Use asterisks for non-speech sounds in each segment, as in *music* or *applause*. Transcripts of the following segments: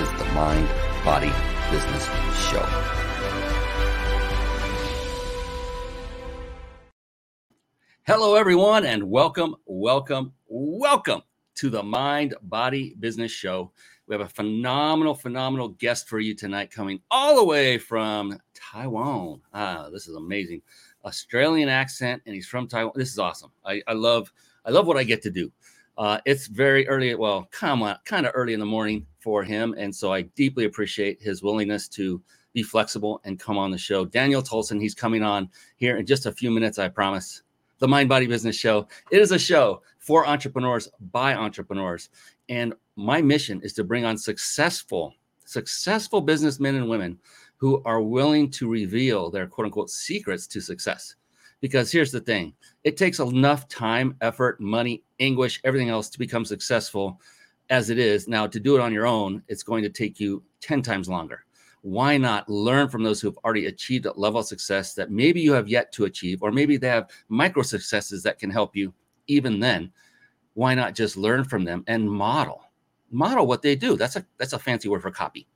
is the Mind Body Business Show. Hello, everyone, and welcome, welcome, welcome to the Mind Body Business Show. We have a phenomenal, phenomenal guest for you tonight coming all the way from Taiwan. Ah, this is amazing. Australian accent, and he's from Taiwan. This is awesome. I, I love I love what I get to do. Uh, it's very early, well, come on, kind of early in the morning for him. And so I deeply appreciate his willingness to be flexible and come on the show. Daniel Tolson, he's coming on here in just a few minutes, I promise. The Mind Body Business Show. It is a show for entrepreneurs by entrepreneurs. And my mission is to bring on successful, successful businessmen and women who are willing to reveal their quote unquote secrets to success. Because here's the thing it takes enough time, effort, money, anguish, everything else to become successful as it is. Now, to do it on your own, it's going to take you 10 times longer. Why not learn from those who have already achieved a level of success that maybe you have yet to achieve, or maybe they have micro successes that can help you even then? Why not just learn from them and model? Model what they do. That's a that's a fancy word for copy.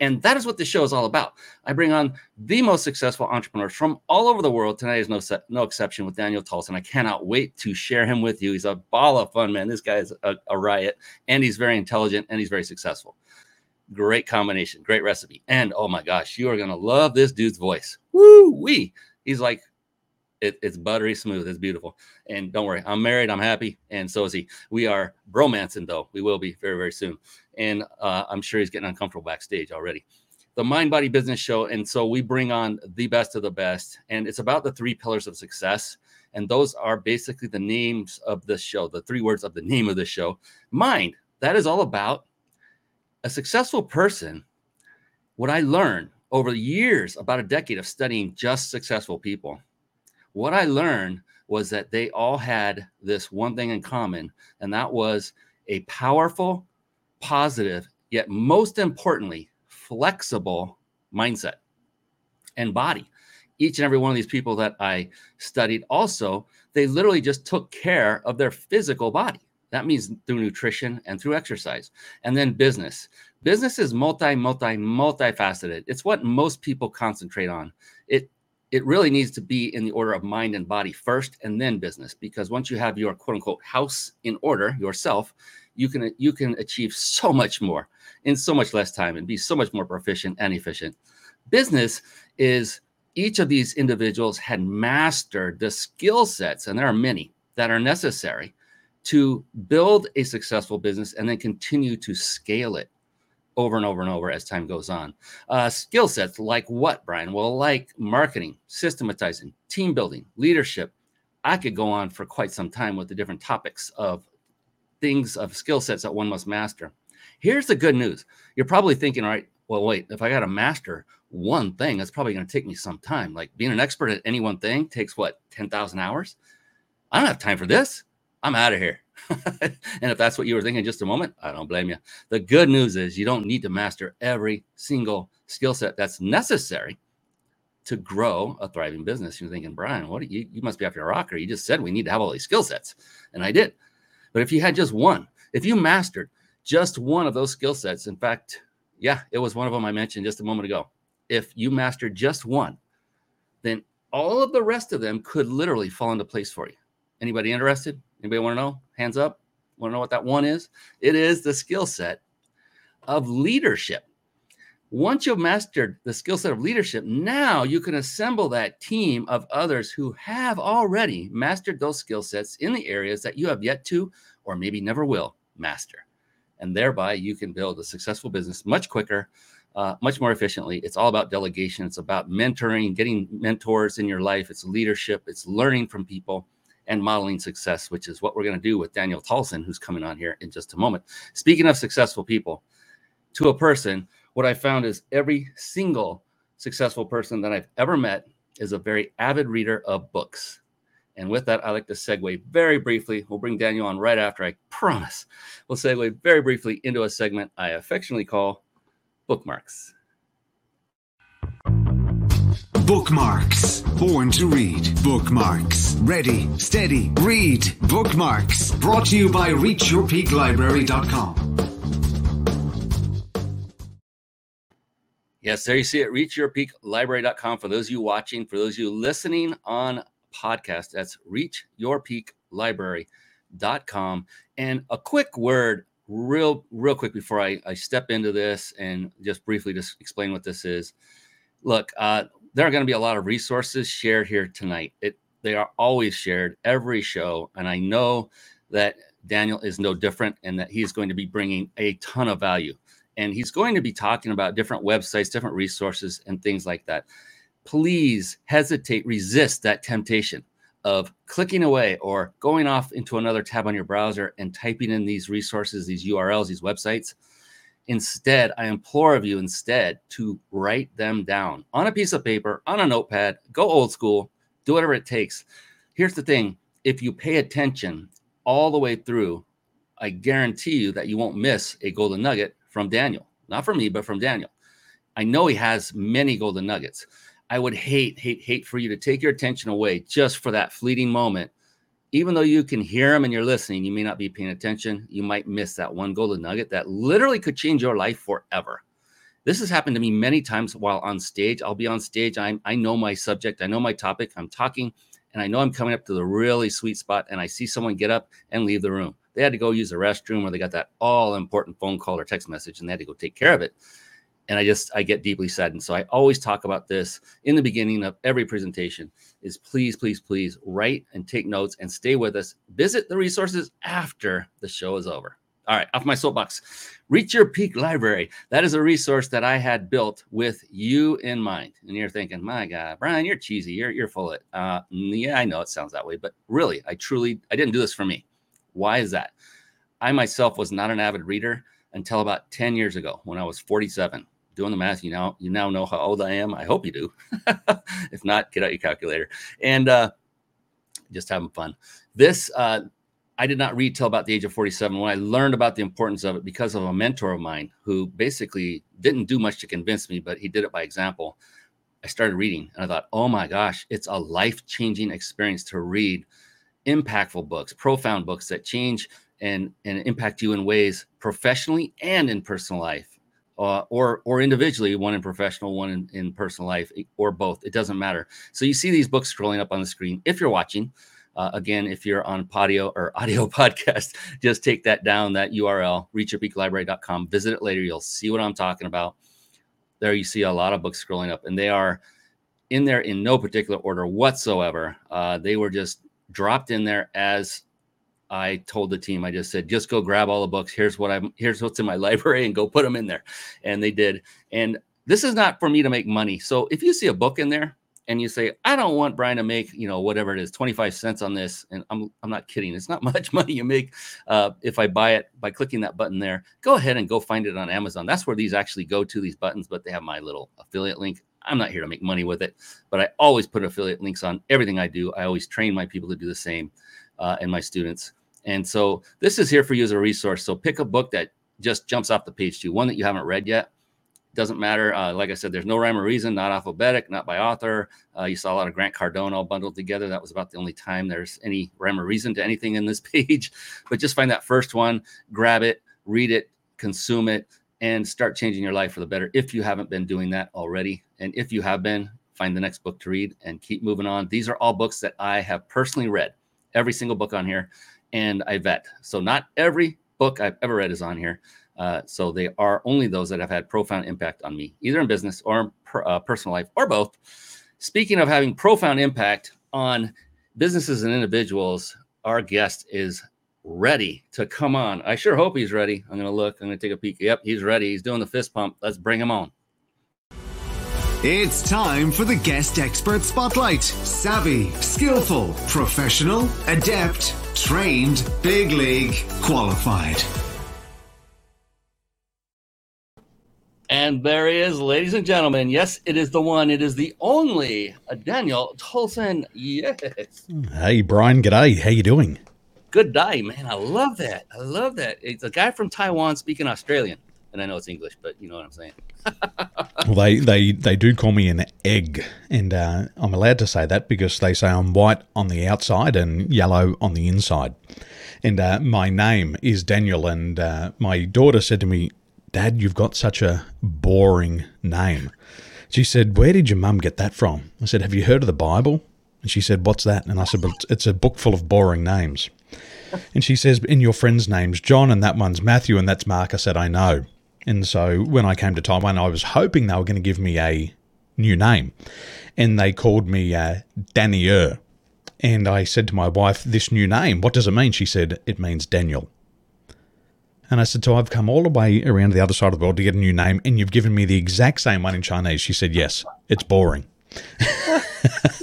And that is what the show is all about. I bring on the most successful entrepreneurs from all over the world. Tonight is no no exception with Daniel Tolson. I cannot wait to share him with you. He's a ball of fun, man. This guy is a, a riot, and he's very intelligent and he's very successful. Great combination, great recipe. And oh my gosh, you are gonna love this dude's voice. Woo wee! He's like it, it's buttery smooth. It's beautiful. And don't worry, I'm married. I'm happy, and so is he. We are bromancing, though. We will be very, very soon. And uh, I'm sure he's getting uncomfortable backstage already. The Mind Body Business Show, and so we bring on the best of the best, and it's about the three pillars of success. And those are basically the names of the show, the three words of the name of the show. Mind, that is all about a successful person. What I learned over the years, about a decade of studying just successful people, what I learned was that they all had this one thing in common, and that was a powerful, positive, yet most importantly, flexible mindset and body. Each and every one of these people that I studied also, they literally just took care of their physical body. That means through nutrition and through exercise. And then business. Business is multi, multi, multifaceted. It's what most people concentrate on. It it really needs to be in the order of mind and body first and then business because once you have your quote unquote house in order yourself you can you can achieve so much more in so much less time and be so much more proficient and efficient. Business is each of these individuals had mastered the skill sets and there are many that are necessary to build a successful business and then continue to scale it over and over and over as time goes on. Uh, skill sets like what, Brian? Well, like marketing, systematizing, team building, leadership. I could go on for quite some time with the different topics of things of skill sets that one must master. Here's the good news. You're probably thinking, all right, well, wait, if I got to master one thing, that's probably going to take me some time. Like being an expert at any one thing takes what, 10,000 hours? I don't have time for this. I'm out of here. *laughs* and if that's what you were thinking just a moment, I don't blame you. The good news is you don't need to master every single skill set that's necessary to grow a thriving business. You're thinking, Brian, what you, you must be off your rocker. You just said we need to have all these skill sets. And I did. But if you had just one, if you mastered just one of those skill sets, in fact, yeah, it was one of them I mentioned just a moment ago. If you mastered just one, then all of the rest of them could literally fall into place for you. Anybody interested? Anybody want to know? Hands up. Want to know what that one is? It is the skill set of leadership. Once you've mastered the skill set of leadership, now you can assemble that team of others who have already mastered those skill sets in the areas that you have yet to, or maybe never will, master. And thereby, you can build a successful business much quicker, uh, much more efficiently. It's all about delegation, it's about mentoring, getting mentors in your life, it's leadership, it's learning from people and modeling success, which is what we're going to do with Daniel Tolson, who's coming on here in just a moment. Speaking of successful people, to a person, what I found is every single successful person that I've ever met is a very avid reader of books. And with that, I like to segue very briefly. We'll bring Daniel on right after, I promise. We'll segue very briefly into a segment I affectionately call Bookmarks. Bookmarks. Born to read. Bookmarks. Ready, steady, read. Bookmarks. Brought to you by ReachYourPeakLibrary.com. Yes, there you see it. ReachYourPeakLibrary.com. For those of you watching, for those of you listening on podcast, that's ReachYourPeakLibrary.com. And a quick word, real, real quick before I, I step into this and just briefly just explain what this is. Look, uh, there are going to be a lot of resources shared here tonight. It they are always shared every show, and I know that Daniel is no different, and that he's going to be bringing a ton of value, and he's going to be talking about different websites, different resources, and things like that. Please hesitate, resist that temptation of clicking away or going off into another tab on your browser and typing in these resources, these URLs, these websites Instead, I implore of you instead to write them down on a piece of paper, on a notepad, go old school, do whatever it takes. Here's the thing if you pay attention all the way through, I guarantee you that you won't miss a golden nugget from Daniel. Not from me, but from Daniel. I know he has many golden nuggets. I would hate, hate, hate for you to take your attention away just for that fleeting moment even though you can hear them and you're listening, you may not be paying attention. You might miss that one golden nugget that literally could change your life forever. This has happened to me many times while on stage. I'll be on stage. i I know my subject, I know my topic. I'm talking, and I know I'm coming up to the really sweet spot. And I see someone get up and leave the room. They had to go use the restroom or they got that all important phone call or text message and they had to go take care of it and i just i get deeply saddened. So i always talk about this in the beginning of every presentation is please please please write and take notes and stay with us. Visit the resources after the show is over. All right off my soapbox. Reach your peak library. That is a resource that i had built with you in mind. And you're thinking my god brian you're cheesy. You're, you're full of it. Uh, yeah i know it sounds that way but really i truly i didn't do this for me. Why is that? I myself was not an avid reader until about 10 years ago when i was 47 doing the math, you now you now know how old I am. I hope you do. *laughs* if not, get out your calculator and uh, just having fun. This uh, I did not read till about the age of 47 when I learned about the importance of it because of a mentor of mine who basically didn't do much to convince me, but he did it by example. I started reading and I thought, oh my gosh, it's a life changing experience to read impactful books, profound books that change and, and impact you in ways professionally and in personal life uh, or or individually, one in professional, one in, in personal life, or both. It doesn't matter. So you see these books scrolling up on the screen. If you're watching, uh, again, if you're on Podio or *laughs* audio podcast, just take that down, that URL, reachyourpeaklibrary.com. Visit it later. You'll see what I'm talking about. There you see a lot of books scrolling up, and they are in there in no particular order whatsoever. Uh, they were just dropped in there as I told the team, I just said, just go grab all the books. Here's what I'm, here's what's in my *laughs* library and go put them in there. And they did. And this is not for me to make money. So if you see a book in there and you say, I don't want Brian to make, you know, whatever it is, 25 cents on this. And I'm, I'm not kidding. It's not *laughs* much money you make uh, if I buy it by clicking that button there. Go ahead and go find it on Amazon. That's where these actually go to these buttons, but they have my little affiliate link. I'm not here to make money with it, but I always put affiliate links on everything I do. I always train my people to do the same uh, and my students. And so this is here for you as a resource. So pick a book that just jumps off the page to you, one that you haven't read yet. Doesn't matter. Uh, like I said, there's no rhyme or reason, not alphabetic, not by author. Uh, you saw a lot of Grant Cardone all bundled together. That was about the only time there's any rhyme or reason to anything in this *laughs* page. But just find that first one, grab it, read it, consume it, and start changing your life for the better if you haven't been doing that already. And if you have been, find the next book to read and keep moving on. These are all books that I have personally read, every single book on here and I vet. So not every book I've ever read is on here. Uh, so they are only those that have had profound impact on me, either in business or per, uh, personal life or both. Speaking of having profound impact on businesses and individuals, our guest is ready to come on. I sure hope he's ready. I'm going to look. I'm going to take a peek. Yep, he's ready. He's doing the fist pump. Let's bring him on. It's time for the guest expert spotlight. Savvy, skillful, professional, adept, trained, big league, qualified. And there he is, ladies and gentlemen. Yes, it is the one. It is the only uh, Daniel Tolson. Yes. Hey, Brian. G'day. How you doing? Good day, man. I love that. I love that. It's a guy from Taiwan speaking Australian, and I know it's English, but you know what I'm saying. *laughs* well, they, they they do call me an egg, and uh, I'm allowed to say that because they say I'm white on the outside and yellow on the inside. And uh, my name is Daniel, and uh, my daughter said to me, Dad, you've got such a boring name. She said, Where did your mum get that from? I said, Have you heard of the Bible? And she said, What's that? And I said, It's a book full of boring names. And she says, In your friend's name's John, and that one's Matthew, and that's Mark. I said, I know. And so when I came to Taiwan, I was hoping they were going to give me a new name. And they called me uh, Daniel. And I said to my wife, This new name, what does it mean? She said, It means Daniel. And I said, So I've come all the way around the other side of the world to get a new name, and you've given me the exact same one in Chinese. She said, Yes, it's boring. *laughs* I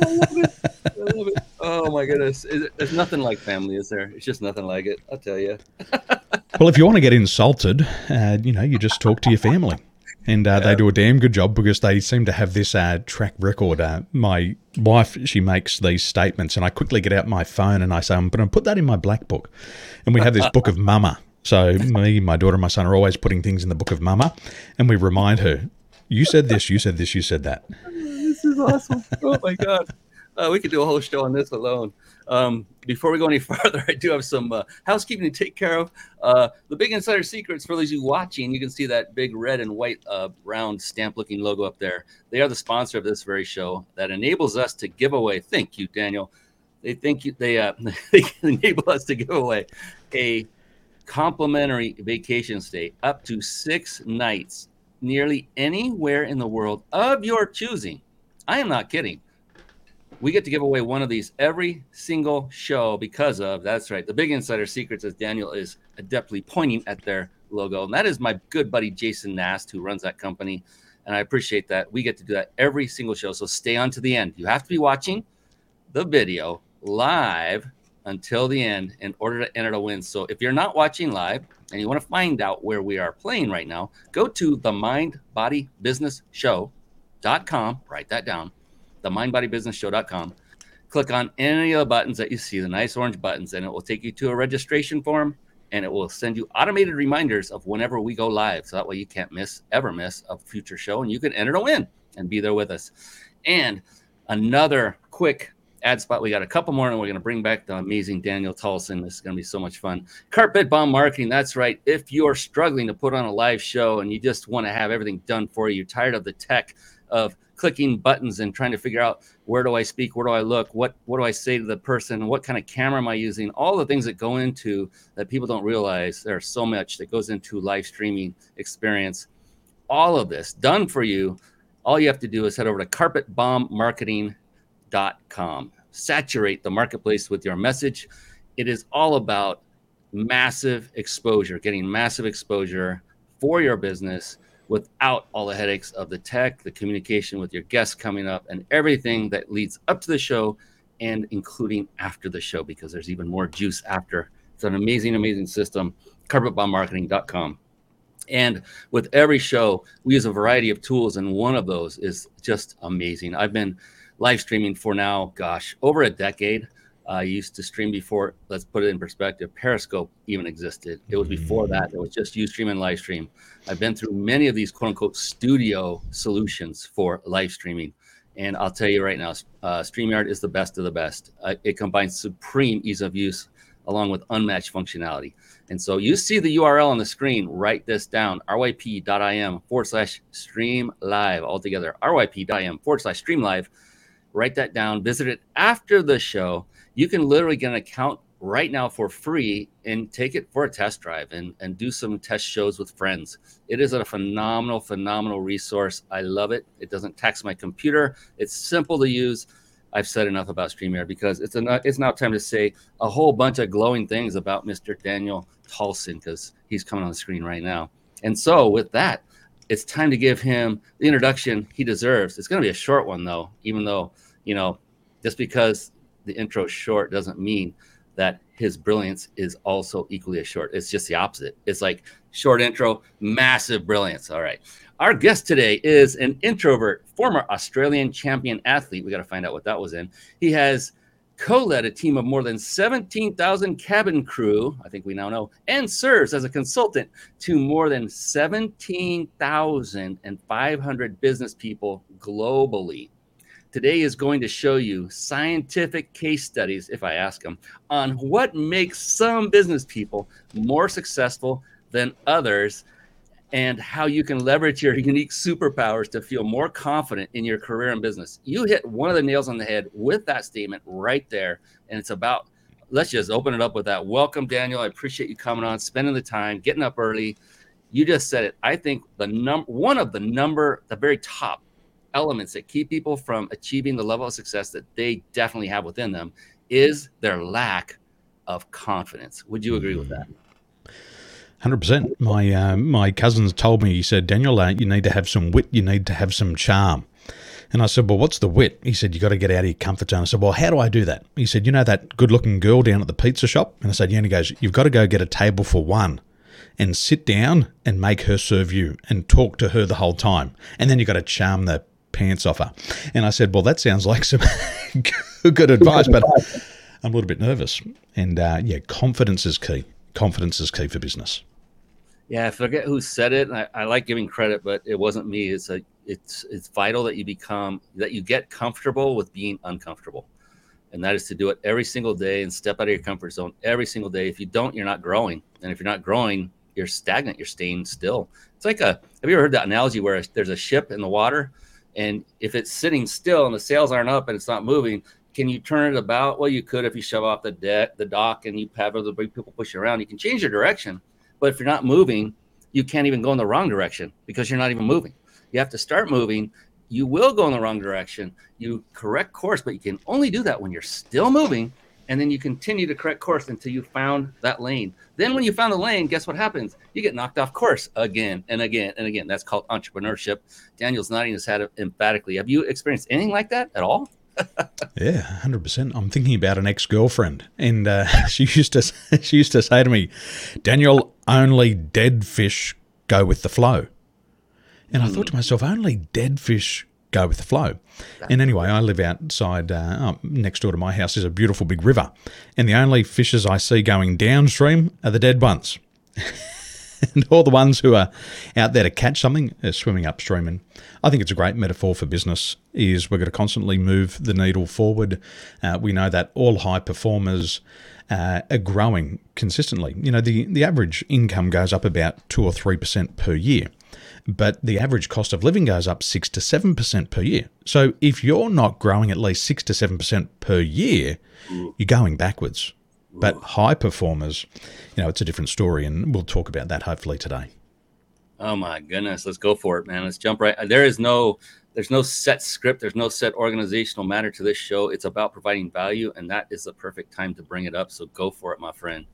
love it. I love it. Oh my goodness. There's nothing like family, is there? It's just nothing like it. I'll tell you. *laughs* well, if you want to get insulted, uh, you know, you just talk to your family. And uh, yeah. they do a damn good job because they seem to have this uh, track record. Uh, my wife, she makes these statements, and I quickly get out my phone and I say, I'm going to put that in my black book. And we have this book of mama. So me, my daughter, and my son are always putting things in the book of mama, and we remind her, "You said this, you said this, you said that." This is awesome! Oh my god, uh, we could do a whole show on this alone. Um, before we go any *laughs* farther, I do have some uh, housekeeping to take care of. Uh, the big insider secrets for those of you watching, you can see that big red and white uh, round stamp looking logo up there. They are the sponsor of this very show that enables us to give away. Thank you, Daniel. They think you, they uh, *laughs* they enable us to give away a complimentary vacation stay up to six nights nearly anywhere in the world of your choosing. I am not kidding. We get to give away one of these every single show because of that's right. The big insider secrets, as Daniel is adeptly pointing at their logo, and that is my good buddy Jason Nast, who runs that company. And I appreciate that. We get to do that every single show. So stay on to the end. You have to be watching the video live until the end in order to enter to win. So if you're not watching live and you want to find out where we are playing right now, go to the Mind Body Business Show.com. Write that down. The Mind Body Business Show.com. Click on any of the buttons that you see, the nice orange buttons, and it will take you to a registration form and it will send you automated reminders of whenever we go live. So that way you can't miss, ever miss a future show and you can enter to win and be there with us. And another quick ad spot. We got a couple more, and we're going to bring back the amazing Daniel Tolson. This is going to be so much fun. Carpet Bomb Marketing. That's right. If you're struggling to put on a live show and you just want to have everything done for you, you're tired of the tech of clicking buttons and trying to figure out where do I speak, where do I look, what what do I say to the person, what kind of camera am I using, all the things that go into that people don't realize. There's so much that goes into live streaming experience. All of this done for you. All you have to do is head over to carpetbombmarketing.com. Saturate the marketplace with your message. It is all about massive exposure, getting massive exposure for your business without all the headaches of the tech, the communication with your guests coming up, and everything that leads up to the show and including after the show, because there's even more juice after. It's an amazing, amazing system. Carpetbombmarketing.com. And with every show, we use a variety of tools, and one of those is just amazing. I've been live streaming for now, gosh, over a decade. I used to stream before, let's put it in perspective, Periscope even existed. It was before that. It was just Ustream and live stream. I've been through many of these quote unquote studio solutions for live streaming. And I'll tell you right now, uh, StreamYard is the best of the best. Uh, it combines supreme ease of use along with unmatched functionality. And so you see the URL on the screen, write this down ryp.im forward slash stream live altogether, ryp.im forward slash stream live write that down, visit it after the show. You can literally get an account right now for free and take it for a test drive and, and do some test shows with friends. It is a phenomenal, phenomenal resource. I love it. It doesn't tax my computer. It's simple to use. I've said enough about StreamYard because it's enough, it's now time to say a whole bunch of glowing things about Mr. Daniel Tolson because he's coming on the screen right now. And so with that, it's time to give him the introduction he deserves. It's going to be a short one though, even though you know, just because the intro short doesn't mean that his brilliance is also equally as short. It's just the opposite. It's like short intro, massive brilliance. All right. Our guest today is an introvert, former Australian champion athlete. We got to find out what that was in. He has co led a team of more than 17,000 cabin crew, I think we now know, and serves as a consultant to more than 17,500 business people globally. Today is going to show you scientific case studies, if I ask them, on what makes some business people more successful than others and how you can leverage your *laughs* unique superpowers to feel more confident in your career and business. You hit one of the nails on the head with that statement right there. And it's about, let's just open it up with that. Welcome, Daniel. I appreciate you coming on, spending the time, getting up early. You just said it. I think the number one of the number, the very top elements that keep people from achieving the level of success that they definitely have within them is their lack of confidence. Would you agree with that? Hundred percent. My uh, my cousins told me. He said, Daniel, uh, you need to have some wit. You need to have some charm. And I said, Well, what's the wit? He said, You got to get out of your comfort zone. I said, Well, how do I do that? He said, You know that good looking girl down at the pizza shop? And I said, Yeah. And he goes, You've got to go get a table for one and sit down and make her serve you and talk to her the whole time. And then you've got to charm the pants off her. And I said, Well, that sounds like some *laughs* good advice, but I'm a little bit nervous. And uh, yeah, confidence is key. Confidence is key for business. Yeah, I forget who said it. I, I, like giving credit, but it wasn't me. It's a it's it's vital that you become that you get comfortable with being uncomfortable. And that is to do it every single day and step out of your comfort zone every single day. If you don't, you're not growing. And if you're not growing, you're stagnant, you're staying still. It's like a have you ever heard that analogy where there's a ship in the water and if it's sitting still and the sails aren't up and it's not moving, can you turn it about? Well, you could if you shove off the deck, the dock, and you have other big people push you around. You can change your direction, but if you're not moving, you can't even go in the wrong direction because you're not even moving. You have to start moving. You will go in the wrong direction. You correct course, but you can only do that when you're still moving. And then you continue to correct course until you found that lane. Then, when you found the lane, guess what happens? You get knocked off course again and again and again. That's called entrepreneurship. Daniel's nodding his head emphatically. Have you experienced anything like that at all? *laughs* yeah, hundred percent. I'm thinking about an ex girlfriend, and uh, *laughs* she used to *laughs* she used to say to me, "Daniel, only dead fish go with the flow." And I thought to myself, only dead fish go with the flow. And anyway, I live outside, uh, next door to my house is a beautiful big river, and the only fishes I see going downstream are the dead ones. *laughs* and all the ones who are out there to catch something are swimming upstream. And I think it's a great metaphor for business. Is we're going to constantly move the needle forward. Uh, we know that all high performers uh, are growing consistently. You know, the the average income goes up about two or three percent per year. But the average cost of living goes up 6 to 7% per year. So if you're not growing at least 6 to 7% per year, you're going backwards. But high performers, you know, it's a different story, and we'll talk about that hopefully today. Oh my goodness, let's go for it, man. Let's jump right. There is no, there's no set script. There's no set organizational matter to this show. It's about providing value, and that is the perfect time to bring it up. So go for it, my friend.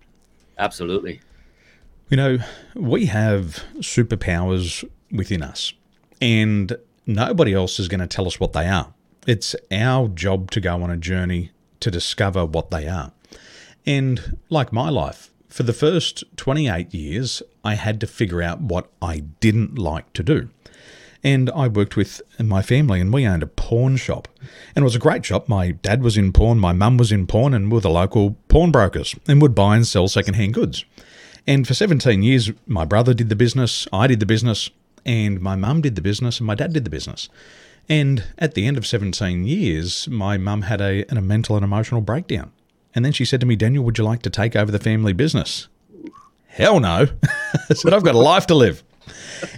Absolutely. You know, we have superpowers within us, and nobody else is going to tell us what they are. It's our job to go on a journey to discover what they are. And like my life, for the first 28 years, I had to figure out what I didn't like to do. And I worked with my family, and we owned a pawn shop. And it was a great shop. My dad was in pawn, my mum was in pawn, and we were the local pawnbrokers and would buy and sell secondhand goods. And for 17 years, my brother did the business, I did the business, and my mum did the business, and my dad did the business. And at the end of 17 years, my mum had a, a mental and emotional breakdown. And then she said to me, Daniel, would you like to take over the family business? Hell no. *laughs* I said, I've got a life to live.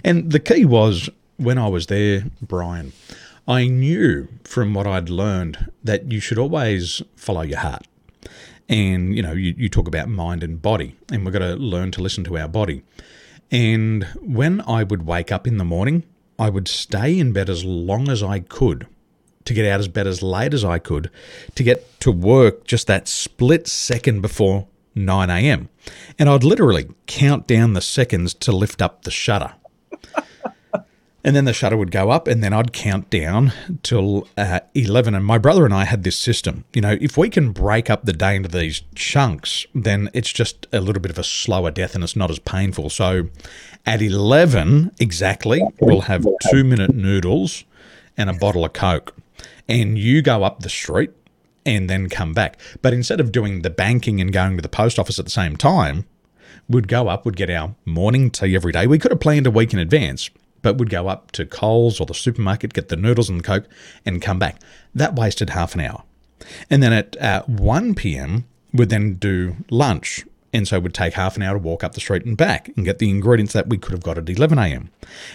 And the key was when I was there, Brian, I knew from what I'd learned that you should always follow your heart. And, you know, you, you talk about mind and body, and we've got to learn to listen to our body. And when I would wake up in the morning, I would stay in bed as long as I could to get out as bed as late as I could to get to work just that split second before 9 a.m. And I'd literally count down the seconds to lift up the shutter. And then the shutter would go up, and then I'd count down till uh, 11. And my brother and I had this system. You know, if we can break up the day into these chunks, then it's just a little bit of a slower death and it's not as painful. So at 11 exactly, we'll have two minute noodles and a bottle of Coke. And you go up the street and then come back. But instead of doing the banking and going to the post office at the same time, we'd go up, we'd get our morning tea every day. We could have planned a week in advance, but would go up to Coles or the supermarket, get the noodles and the Coke, and come back. That wasted half an hour. And then at uh, 1 p.m., would then do lunch. And so it would take half an hour to walk up the street and back and get the ingredients that we could have got at 11 a.m.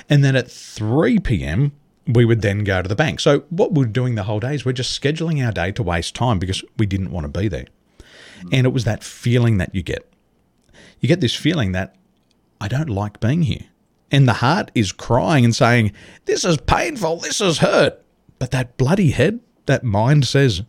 And then at 3 p.m., we would then go to the bank. So what we're doing the whole day is we're just scheduling our day to waste time because we didn't want to be there. And it was that feeling that you get. You get this feeling that I don't like being here. And the heart is crying and saying, This is painful, this is hurt. But that bloody head, that mind says,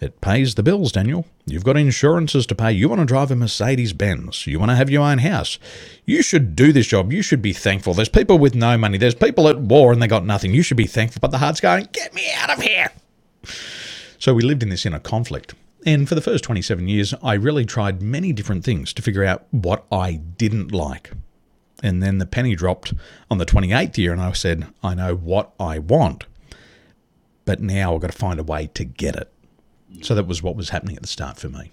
It pays the bills, Daniel. You've got insurances to pay. You want to drive a Mercedes Benz. You want to have your own house. You should do this job. You should be thankful. There's people with no money. There's people at war and they got nothing. You should be thankful. But the heart's going, Get me out of here. So we lived in this inner conflict. And for the first 27 years, I really tried many different things to figure out what I didn't like. And then the penny dropped on the 28th year, and I said, I know what I want, but now I've got to find a way to get it. So that was what was happening at the start for me.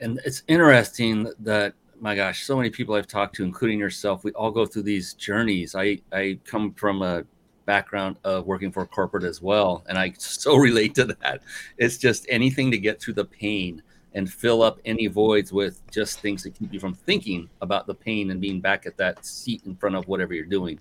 And it's interesting that, my gosh, so many people I've talked to, including yourself, we all go through these journeys. I, I come from a background of working for corporate as well, and I so *laughs* relate to that. It's just anything to get through the pain and fill up any voids with just things that keep you from thinking about the pain and being back at that seat in front of whatever you're doing.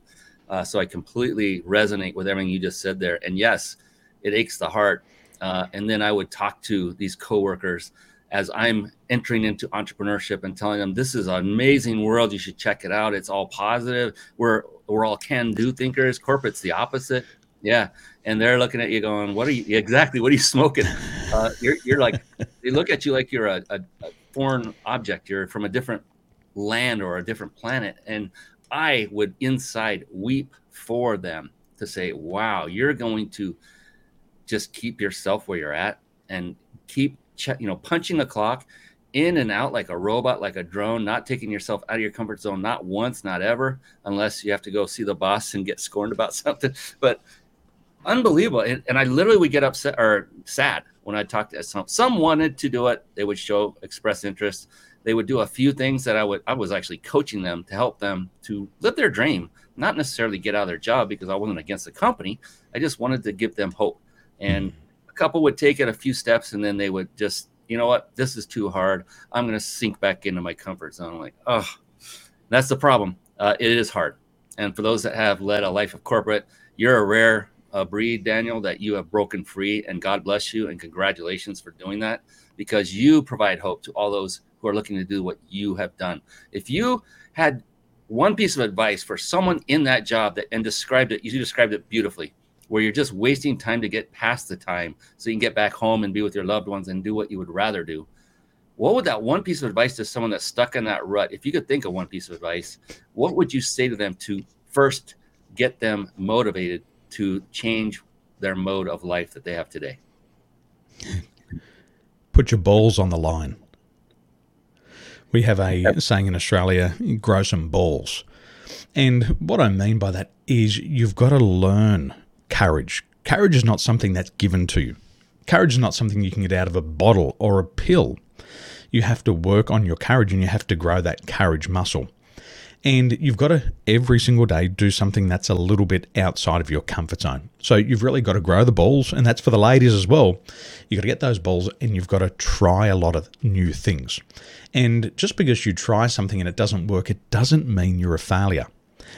Uh, so I completely resonate with everything you just said there. And yes, it aches the heart. Uh, and then I would talk to these coworkers as I'm entering into entrepreneurship and telling them this is an amazing world. You should check it out. It's all positive. We're we're all can do thinkers. Corporate's the opposite. Yeah, and they're looking at you going, "What are you exactly? What are you smoking?" *laughs* Uh, you're, you're like, they look at you like you're a, a, a, foreign object. You're from a different land or a different planet, and I would inside weep for them to say, "Wow, you're going to just keep yourself where you're at and keep, you know, punching the clock." in and out like a robot, like a drone, not taking yourself out of your comfort zone, not once, not ever, unless you have to go see the boss and get scorned about *laughs* something. But unbelievable. And, and, I literally would get upset or sad when I talked to some. Some wanted to do it. They would show express interest. They would do a few things that I would. I was actually coaching them to help them to live their dream, not necessarily get out of their job because I wasn't against the company. I just wanted to give them hope. And a couple would take it a few steps, and then they would just, you know what, this is too hard. I'm going to sink back into my comfort zone. I'm like, oh, that's the problem. Uh, it is hard. And for those that have led a life of corporate, you're a rare uh, breed, Daniel, that you have broken free, and God bless you and congratulations for doing that because you provide hope to all those who are looking to do what you have done. If you had one piece of advice for someone in that job that and described it, you described it beautifully, where you're just wasting time to get past the time so you can get back home and be with your loved ones and do what you would rather do. What would that one piece of advice to someone that's stuck in that rut, if you could think of one piece of advice, what would you say to them to first get them motivated to change their mode of life that they have today. Put your balls on the line. We have a yep. saying in Australia grow some balls. And what I mean by that is you've got to learn courage. Courage is not something that's given to you. Courage is not something you can get out of a bottle or a pill. You have to work on your courage and you have to grow that courage muscle. And you've got to every single day do something that's a little bit outside of your comfort zone. So you've really got to grow the balls, and that's for the ladies as well. You've got to get those balls and you've got to try a lot of new things. And just because you try something and it doesn't work, it doesn't mean you're a failure.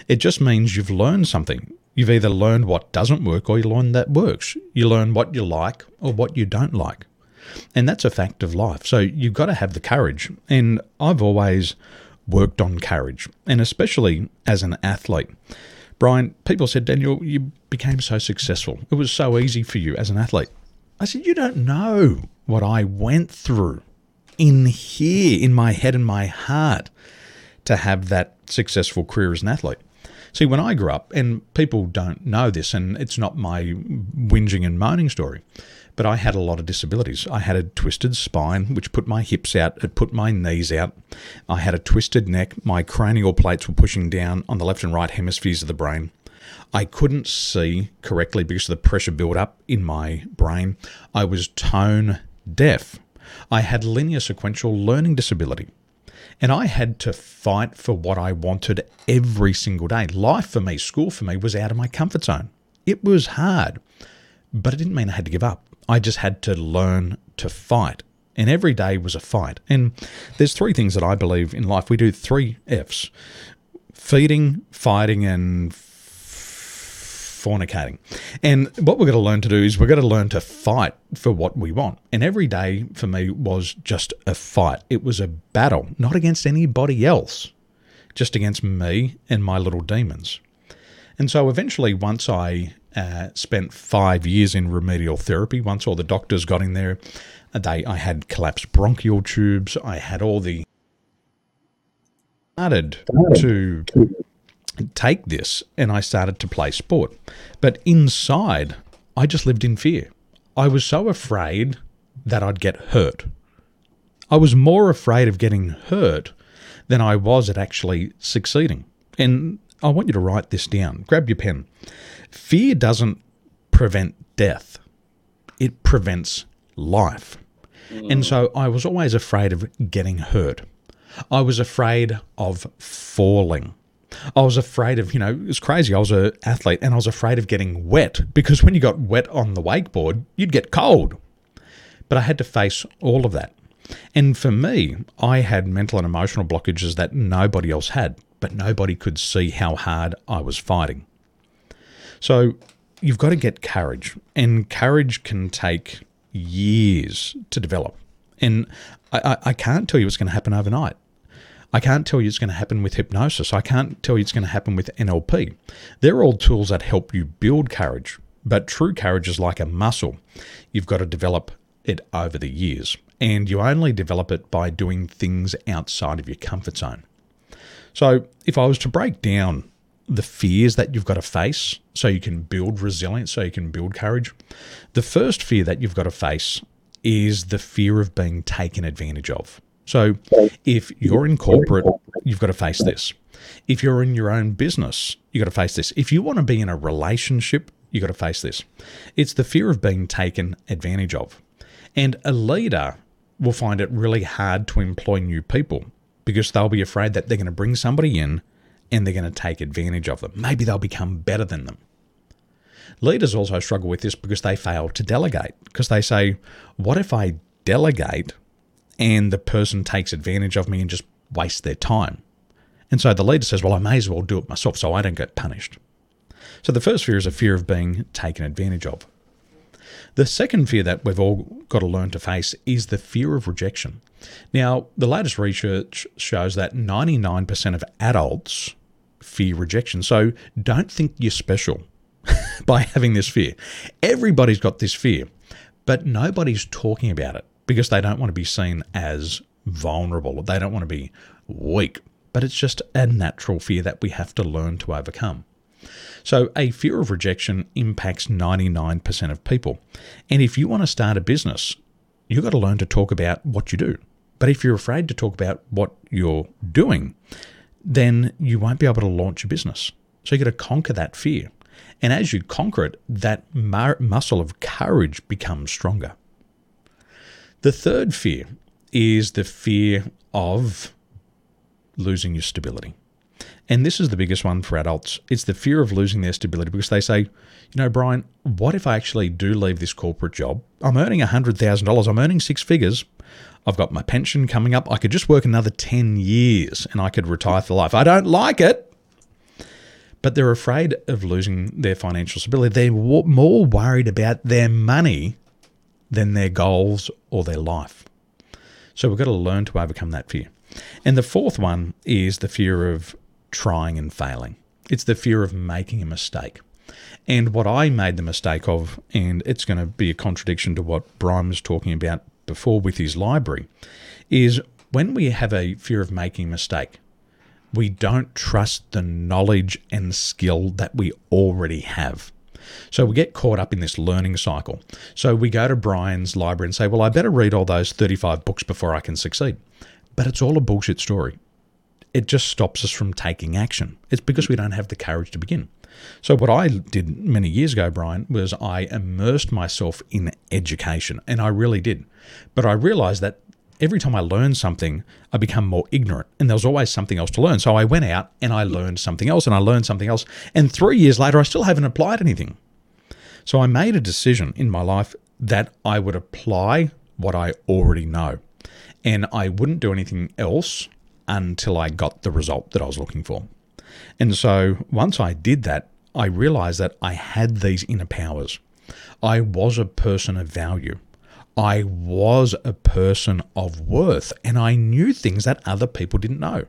It just means you've learned something. You've either learned what doesn't work or you learn that works. You learn what you like or what you don't like. And that's a fact of life. So you've got to have the courage. And I've always worked on courage, and especially as an athlete. Brian, people said, Daniel, you became so successful. It was so easy for you as an athlete. I said, You don't know what I went through in here, in my head and my heart, to have that successful career as an athlete. See, when I grew up, and people don't know this, and it's not my whinging and moaning story, but I had a lot of disabilities. I had a twisted spine, which put my hips out, it put my knees out. I had a twisted neck. My cranial plates were pushing down on the left and right hemispheres of the brain. I couldn't see correctly because of the pressure build up in my brain. I was tone deaf. I had linear sequential learning disability. And I had to fight for what I wanted every single day. Life for me, school for me, was out of my comfort zone. It was hard, but it didn't mean I had to give up. I just had to learn to fight. And every day was a fight. And there's three things that I believe in life. We do three F's feeding, fighting, and fornicating. And what we're going to learn to do is we're going to learn to fight for what we want. And every day for me was just a fight. It was a battle, not against anybody else, just against me and my little demons. And so eventually, once I uh, spent five years in remedial therapy, once all the doctors got in there, they I had collapsed bronchial tubes. I had all the started to take this and I started to play sport. But inside, I just lived in fear. I was so afraid that I'd get hurt. I was more afraid of getting hurt than I was at actually succeeding. And I want you to write this down. Grab your pen. Fear doesn't prevent death, it prevents life. And so I was always afraid of getting hurt. I was afraid of falling. I was afraid of, you know, it was crazy. I was an athlete and I was afraid of getting wet because when you got wet on the wakeboard, you'd get cold. But I had to face all of that. And for me, I had mental and emotional blockages that nobody else had, but nobody could see how hard I was fighting. So you've got to get courage, and courage can take years to develop. And I, I, can't tell you what's going to happen overnight. I can't tell you it's going to happen with hypnosis. I can't tell you it's going to happen with NLP. They're all tools that help you build courage, but true courage is like a muscle. You've got to develop it over the years, and you only develop it by doing things outside of your comfort zone. So, if I was to break down the fears that you've got to face so you can build resilience, so you can build courage, the first fear that you've got to face is the fear of being taken advantage of. So if you're in corporate, you've got to face this. If you're in your own business, you've got to face this. If you want to be in a relationship, you've got to face this. It's the fear of being taken advantage of. And a leader will find it really hard to employ new people because they'll be afraid that they're going to bring somebody in and they're going to take advantage of them. Maybe they'll become better than them. Leaders also struggle with this because they fail to delegate, because they say, What if I delegate and the person takes advantage of me and just wastes their time. And so the leader says, Well, I may as well do it myself so I don't get punished. So the first fear is a fear of being taken advantage of. The second fear that we've all got to learn to face is the fear of rejection. Now, the latest research shows that 99% of adults fear rejection. So don't think you're special *laughs* by having this fear. Everybody's got this fear, but nobody's talking about it because they don't want to be seen as vulnerable. They don't want to be weak. But it's just a natural fear that we have to learn to overcome. So, a fear of rejection impacts 99% of people. And if you want to start a business, you've got to learn to talk about what you do. But if you're afraid to talk about what you're doing, then you won't be able to launch a business. So, you've got to conquer that fear. And as you conquer it, that muscle of courage becomes stronger. The third fear is the fear of losing your stability. And this is the biggest one for adults. It's the fear of losing their stability because they say, you know, Brian, what if I actually do leave this corporate job? I'm earning $100,000, I'm earning six figures. I've got my pension coming up. I could just work another 10 years and I could retire for life. I don't like it. But they're afraid of losing their financial stability. They're more worried about their money than their goals or their life. So we've got to learn to overcome that fear. And the fourth one is the fear of trying and failing. It's the fear of making a mistake. And what I made the mistake of, and it's going to be a contradiction to what Brian was talking about before with his library, is when we have a fear of making a mistake, We don't trust the knowledge and skill that we already have. So we get caught up in this learning cycle. So we go to Brian's library and say, Well, I better read all those 35 books before I can succeed. But it's all a bullshit story. It just stops us from taking action. It's because we don't have the courage to begin. So, what I did many years ago, Brian, was I immersed myself in education, and I really did. But I realized that every time I learned something, I become more ignorant, and there was always something else to learn. So I went out and I learned something else, and I learned something else. And three years later, I still haven't applied anything. So I made a decision in my life that I would apply what I already know, and I wouldn't do anything else until I got the result that I was looking for. And so once I did that, I realized that I had these inner powers. I was a person of value. I was a person of worth and I knew things that other people didn't know.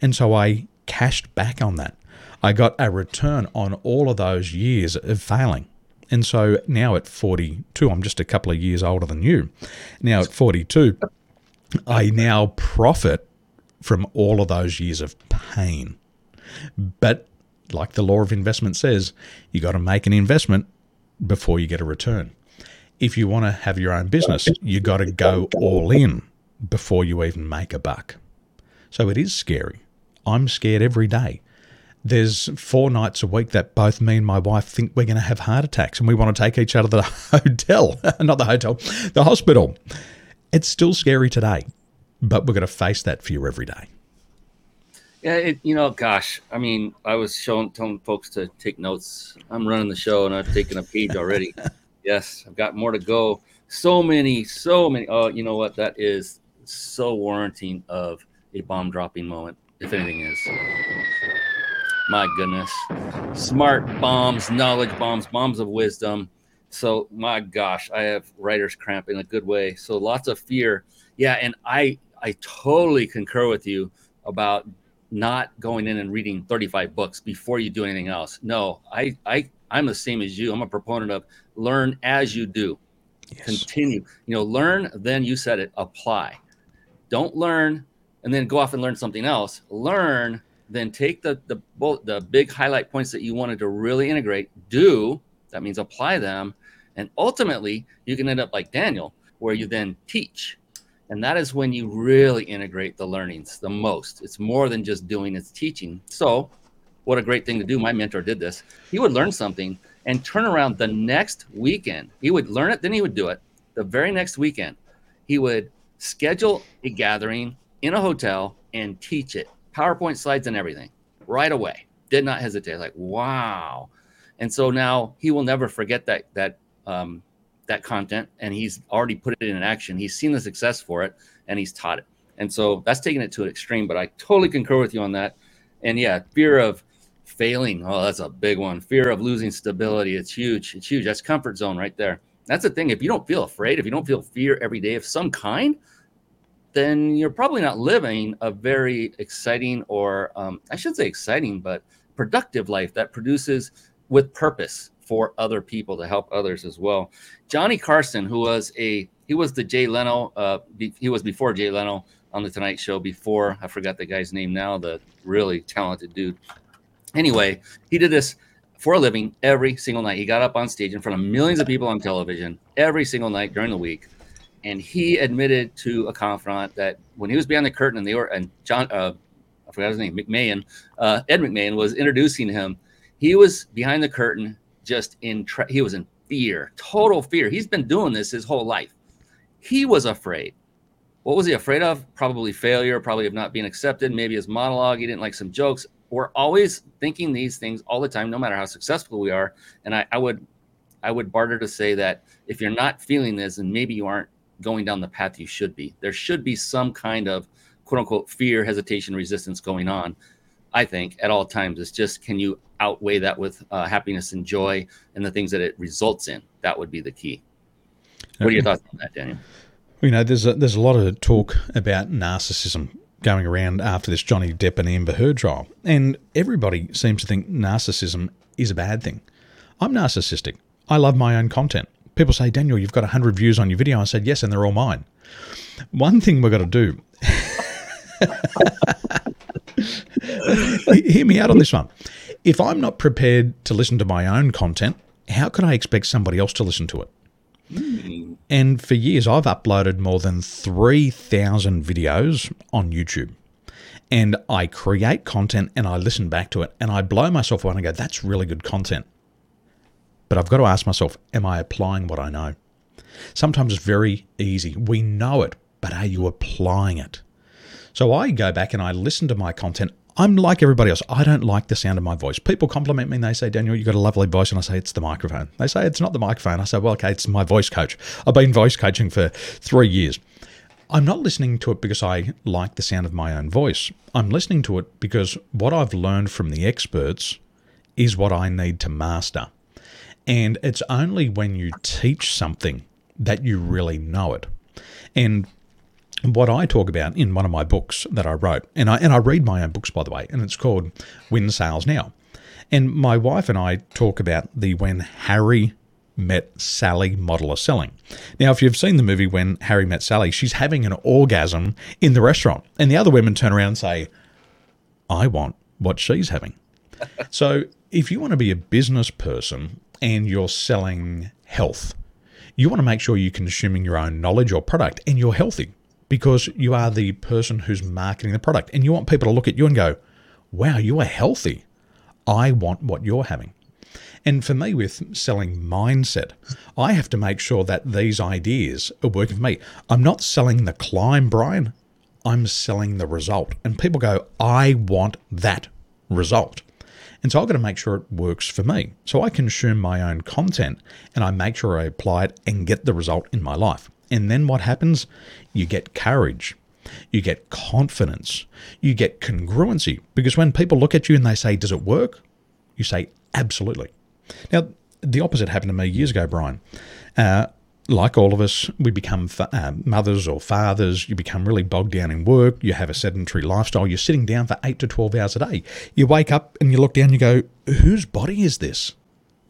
And so I cashed back on that. I got a return on all of those years of failing. And so now at 42, I'm just a couple of years older than you. Now at 42, I now profit from all of those years of pain. But like the law of investment says, you got to make an investment before you get a return if you want to have your own business, you got to go all in before you even make a buck. So it is scary. I'm scared every day. There's four nights a week that both me and my wife think we're going to have heart attacks and we want to take each other to the *laughs* hotel, not the hotel, the hospital. It's still scary today, but we're going to face that fear every day. Yeah, it, you know, gosh, I mean, I was showing telling folks to take notes. I'm running the show and I've taken a page already. *laughs* Yes, I've got more to go. So many, so many. Oh, you know what? That is so warranting of a bomb dropping moment, if anything is. My goodness. Smart bombs, knowledge bombs, bombs of wisdom. So, my gosh, I have writer's cramp in a good way. So, lots of fear. Yeah. And I, I totally concur with you about not going in and reading 35 books before you do anything else. No, I, I, I'm the same as you. I'm a proponent of learn as you do. Yes. Continue. You know, learn, then you said it, apply. Don't learn and then go off and learn something else. Learn, then take the the the big highlight points that you wanted to really integrate, do, that means apply them, and ultimately you can end up like Daniel where you then teach. And that is when you really integrate the learnings the most. It's more than just doing, it's teaching. So, what a great thing to do. My mentor did this. He would learn something and turn around the next weekend. He would learn it, then he would do it. The very next weekend, he would schedule a gathering in a hotel and teach it, PowerPoint slides and everything right away. Did not hesitate. Like, wow. And so now he will never forget that that um, that content, and he's already put it in action. He's seen the success for it, and he's taught it. And so that's taking it to an extreme. But I totally concur with you on that. And yeah, fear of failing. Oh, that's a big one. Fear of losing stability. It's huge. It's huge. That's comfort zone right there. That's the thing. If you don't feel afraid, if you don't feel fear every day of some kind, then you're probably not living a very exciting or um, I should say exciting, but productive life that produces with purpose for other people to help others as well. Johnny Carson, who was a he was the Jay Leno, uh, be, he was before Jay Leno on the Tonight Show. Before I forgot the guy's name now, the really talented dude. Anyway, he did this for a living every single night. He got up on stage in front of millions of people on television every single night during the week. And he admitted to a confidant that when he was behind the curtain and they were, and John, uh, I forgot his name, McMahon, uh, Ed McMahon was introducing him. He was behind the curtain, just in, tra- he was in fear, total fear. He's been doing this his whole life. He was afraid. What was he afraid of? Probably failure, probably of not being accepted, maybe his monologue. He didn't like some jokes we're always thinking these things all the time, no matter how successful we are. And I, I would, I would barter to say that if you're not feeling this, and maybe you aren't going down the path you should be, there should be some kind of quote unquote fear, hesitation, resistance going on. I think at all times, it's just can you outweigh that with uh, happiness and joy and the things that it results in? That would be the key. What are your thoughts on that, Daniel? You know, there's a, there's a lot of talk about narcissism going around after this Johnny Depp and Amber Heard trial. And everybody seems to think narcissism is a bad thing. I'm narcissistic. I love my own content. People say, Daniel, you've got 100 views on your video. I said, yes, and they're all mine. One thing we've got to do. *laughs* *laughs* hear me out on this one. If I'm not prepared to listen to my own content, how could I expect somebody else to listen to it? Mm. And for years, I've uploaded more than 3,000 videos on YouTube. And I create content and I listen back to it and I blow myself away and I go, that's really good content. But I've got to ask myself, am I applying what I know? Sometimes it's very easy. We know it, but are you applying it? So I go back and I listen to my content. I'm like everybody else. I don't like the sound of my voice. People compliment me and they say, Daniel, you've got a lovely voice. And I say, it's the microphone. They say, it's not the microphone. I say, well, okay, it's my voice coach. I've been voice coaching for three years. I'm not listening to it because I like the sound of my own voice. I'm listening to it because what I've learned from the experts is what I need to master. And it's only when you teach something that you really know it. And what I talk about in one of my books that I wrote, and I and I read my own books by the way, and it's called Win Sales Now. And my wife and I talk about the when Harry met Sally model of selling. Now, if you've seen the movie When Harry Met Sally, she's having an orgasm in the restaurant, and the other women turn around and say, I want what she's having. *laughs* so, if you want to be a business person and you're selling health, you want to make sure you're consuming your own knowledge or product and you're healthy because you are the person who's marketing the product and you want people to look at you and go, wow, you are healthy. I want what you're having. And for me, with selling mindset, I have to make sure that these ideas are working for me. I'm not selling the climb, Brian. I'm selling the result. And people go, I want that result. And so I've got to make sure it works for me. So I consume my own content and I make sure I apply it and get the result in my life. And then what happens? You get courage. You get confidence. You get congruency. Because when people look at you and they say, Does it work? You say, Absolutely. Now, the opposite happened to me years ago, Brian. Uh, like all of us, we become fa- uh, mothers or fathers. You become really bogged down in work. You have a sedentary lifestyle. You're sitting down for eight to 12 hours a day. You wake up and you look down and you go, Whose body is this?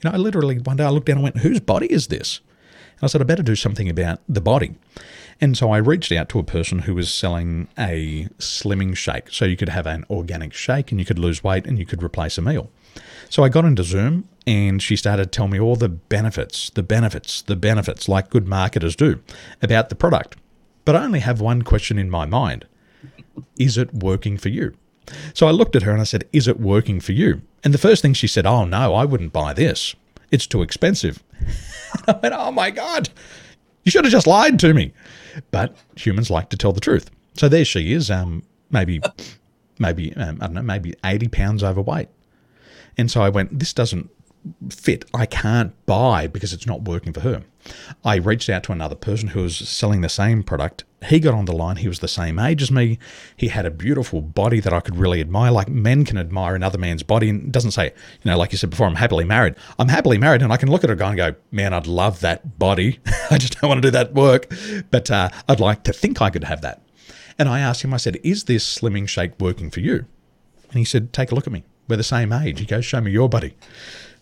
You know, I literally, one day I looked down and went, Whose body is this? And I said, I better do something about the body. And so I reached out to a person who was selling a slimming shake. So you could have an organic shake and you could lose weight and you could replace a meal. So I got into Zoom and she started to tell me all the benefits, the benefits, the benefits, like good marketers do, about the product. But I only have one question in my mind Is it working for you? So I looked at her and I said, Is it working for you? And the first thing she said, Oh, no, I wouldn't buy this. It's too expensive. *laughs* I went, Oh my God, you should have just lied to me. But humans like to tell the truth. So there she is, um, maybe, maybe, um, I don't know, maybe 80 pounds overweight. And so I went, This doesn't fit. I can't buy because it's not working for her. I reached out to another person who was selling the same product. He got on the line. He was the same age as me. He had a beautiful body that I could really admire. Like men can admire another man's body. And doesn't say, you know, like you said before, I'm happily married. I'm happily married and I can look at a guy and go, man, I'd love that body. *laughs* I just don't want to do that work. But uh, I'd like to think I could have that. And I asked him, I said, is this slimming shake working for you? And he said, take a look at me. We're the same age. He goes, show me your body.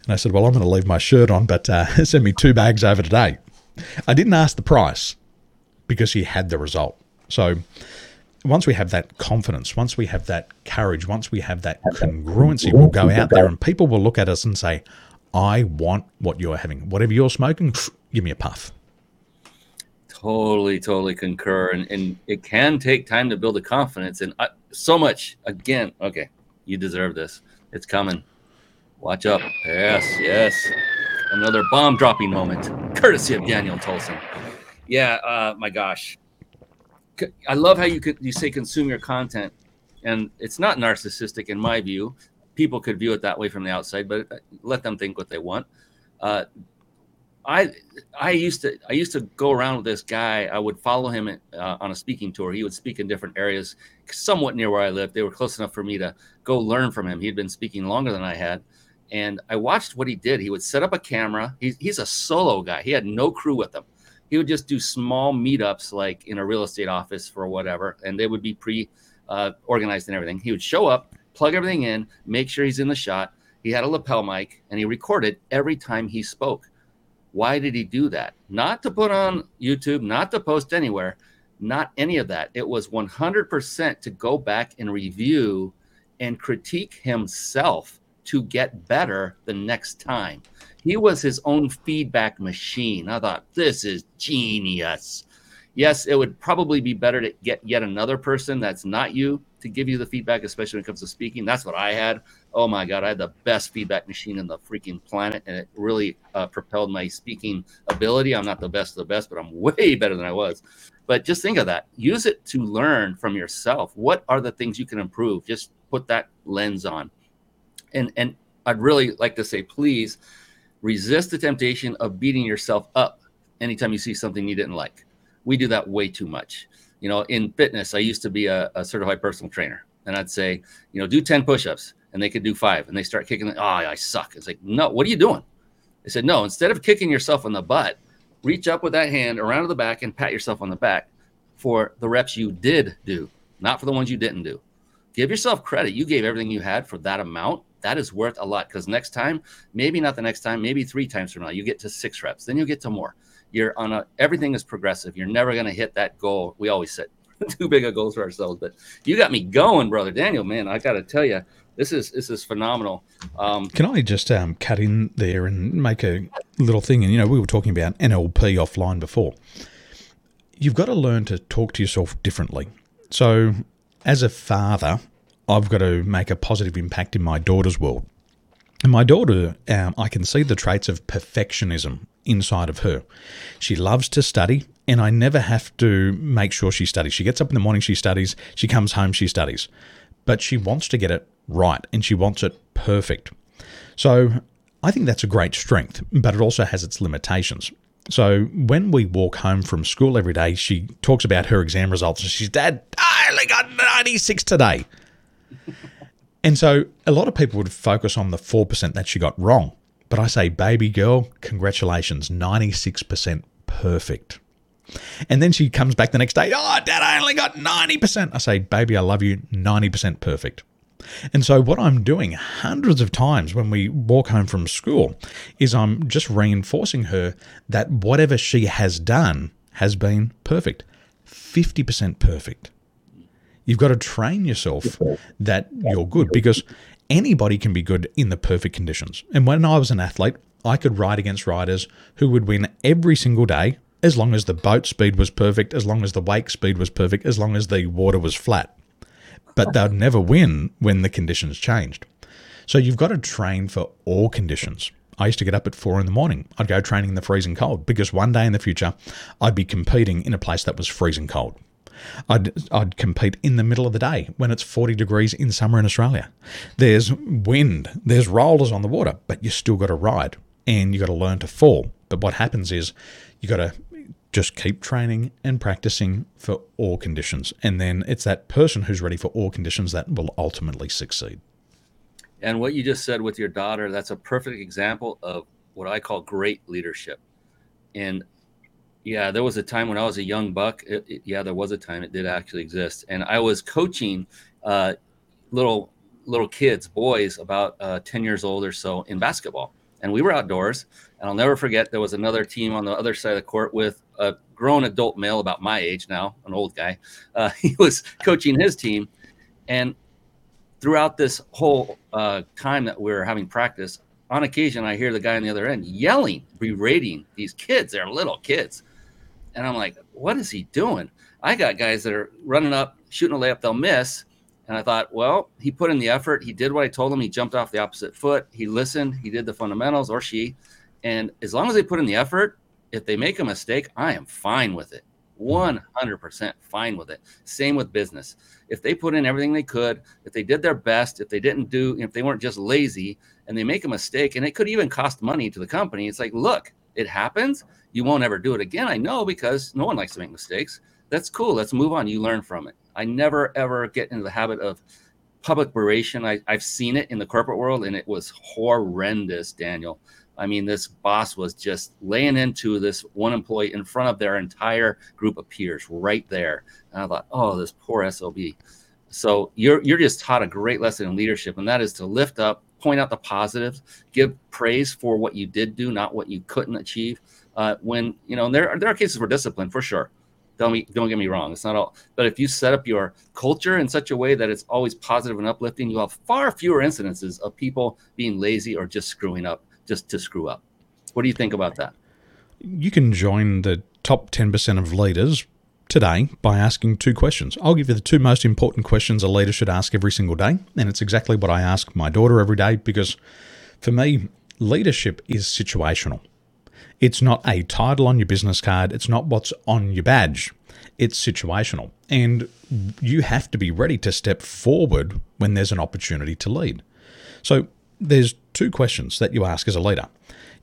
And I said, Well, I'm going to leave my shirt on, but uh, *laughs* send me two bags over today. I didn't ask the price because he had the result. So once we have that confidence, once we have that courage, once we have that congruency, we'll go out there and people will look at us and say, I want what you're having. Whatever you're smoking, give me a puff. Totally, totally concur. And, and it can take time to build a confidence. And I, so much, again, okay, you deserve this. It's coming. Watch up. Yes, yes. Another bomb dropping moment, courtesy of Daniel Tolson. Yeah, uh, my gosh. I love how you could you say consume your content, and it's not narcissistic in my view. People could view it that way from the outside, but uh, let them think what they want. Uh, I I used to I used to go around with this guy. I would follow him uh, on a speaking tour. He would speak in different areas, somewhat near where I lived. They were close enough for me to go learn from him. He'd been speaking longer than I had, and I watched what he did. He would set up a camera. He's, he's a solo guy. He had no crew with him. He would just do small meetups, like in a real estate office for whatever, and they would be pre uh, organized and everything. He would show up, plug everything in, make sure he's in the shot. He had a lapel mic, and he recorded every time he spoke. Why did he do that? Not to put on YouTube, not to post anywhere, not any of that. It was 100% to go back and review and critique himself to get better the next time. He was his own feedback machine. I thought, this is genius. Yes, it would probably be better to get yet another person that's not you to give you the feedback, especially when it comes to speaking. That's what I had. Oh my God, I had the best feedback machine in the freaking planet, and it really uh, propelled my speaking ability. I'm not the best of the best, but I'm *laughs* way better than I was. But just think of that. Use it to learn from yourself. What are the things you can improve? Just put that lens on. And and I'd really like to say, please resist the temptation of beating yourself up anytime you see something you didn't like. We do that way too much you know, in fitness, I used to be a, a certified personal trainer, and I'd say, you know, do 10 push-ups, and they could do five, and they start kicking. Oh, I suck. It's like, no, what are you doing? I said, no. Instead of kicking yourself on the butt, reach up with that hand around the back and pat yourself on the back for the reps you did do, not for the ones you didn't do. Give yourself credit. You gave everything you had for that amount. That is worth a lot because next time, maybe not the next time, maybe three times from now, you get to six reps, then you'll get to more you're on a everything is progressive. You're never going to hit that goal. We always set *laughs* too big of goals for ourselves, but you got me going, brother Daniel. Man, I got to tell you, this is this is phenomenal. Um, Can I just um, cut in there and make a little thing? And you know, we were talking about NLP offline before. You've got to learn to talk to yourself differently. So, as a father, I've got to make a positive impact in my daughter's world. And my daughter, um, I can see the traits of perfectionism inside of her. She loves to study, and I never have to make sure she studies. She gets up in the morning, she studies, she comes home, she studies. But she wants to get it right, and she wants it perfect. So I think that's a great strength, but it also has its limitations. So when we walk home from school every day, she talks about her exam results, and she's, Dad, I only got 96 today. And so a lot of people would focus on the 4% that she got wrong. But I say, baby girl, congratulations, 96% perfect. And then she comes back the next day, oh, dad, I only got 90%. I say, baby, I love you, 90% perfect. And so, what I'm doing hundreds of times when we walk home from school is I'm just reinforcing her that whatever she has done has been perfect 50% perfect. You've got to train yourself that you're good because anybody can be good in the perfect conditions. And when I was an athlete, I could ride against riders who would win every single day as long as the boat speed was perfect, as long as the wake speed was perfect, as long as the water was flat. But they'd never win when the conditions changed. So you've got to train for all conditions. I used to get up at four in the morning. I'd go training in the freezing cold because one day in the future, I'd be competing in a place that was freezing cold. I'd, I'd compete in the middle of the day when it's 40 degrees in summer in Australia. There's wind, there's rollers on the water, but you still got to ride and you got to learn to fall. But what happens is you got to just keep training and practicing for all conditions. And then it's that person who's ready for all conditions that will ultimately succeed. And what you just said with your daughter, that's a perfect example of what I call great leadership. And yeah, there was a time when I was a young buck. It, it, yeah, there was a time it did actually exist, and I was coaching uh, little little kids, boys about uh, ten years old or so in basketball, and we were outdoors. And I'll never forget there was another team on the other side of the court with a grown adult male about my age now, an old guy. Uh, *laughs* he was coaching his team, and throughout this whole uh, time that we were having practice, on occasion I hear the guy on the other end yelling, berating these kids. They're little kids and I'm like, what is he doing? I got guys that are running up, shooting a layup, they'll miss. And I thought, well, he put in the effort. He did what I told him. He jumped off the opposite foot. He listened. He did the fundamentals, or she. And as long as they put in the effort, if they make a mistake, I am fine with it. 100% fine with it. Same with business. If they put in everything they could, if they did their best, if they didn't do, if they weren't just lazy and they make a mistake, and it could even cost money to the company, it's like, look, it happens. You won't ever do it again. I know because no one likes to make mistakes. That's cool. Let's move on. You learn from it. I never ever get into the habit of public beration. I, I've seen it in the corporate world and it was horrendous, Daniel. I mean, this boss was just laying into this one employee in front of their entire group of peers right there. And I thought, oh, this poor SOB. So you're you're just taught a great lesson in leadership, and that is to lift up, point out the positives, give praise for what you did do, not what you couldn't achieve. Uh, when you know there are, there are cases for discipline for sure, Don't me, don't get me wrong. It's not all, but if you set up your culture in such a way that it's always positive and uplifting, you'll have far fewer incidences of people being lazy or just screwing up just to screw up. What do you think about that? You can join the top 10% of leaders today by asking two questions. I'll give you the two most important questions a leader should ask every single day. And it's exactly what I ask my daughter every day because for me, leadership is situational. It's not a title on your business card, it's not what's on your badge. It's situational. And you have to be ready to step forward when there's an opportunity to lead. So there's two questions that you ask as a leader.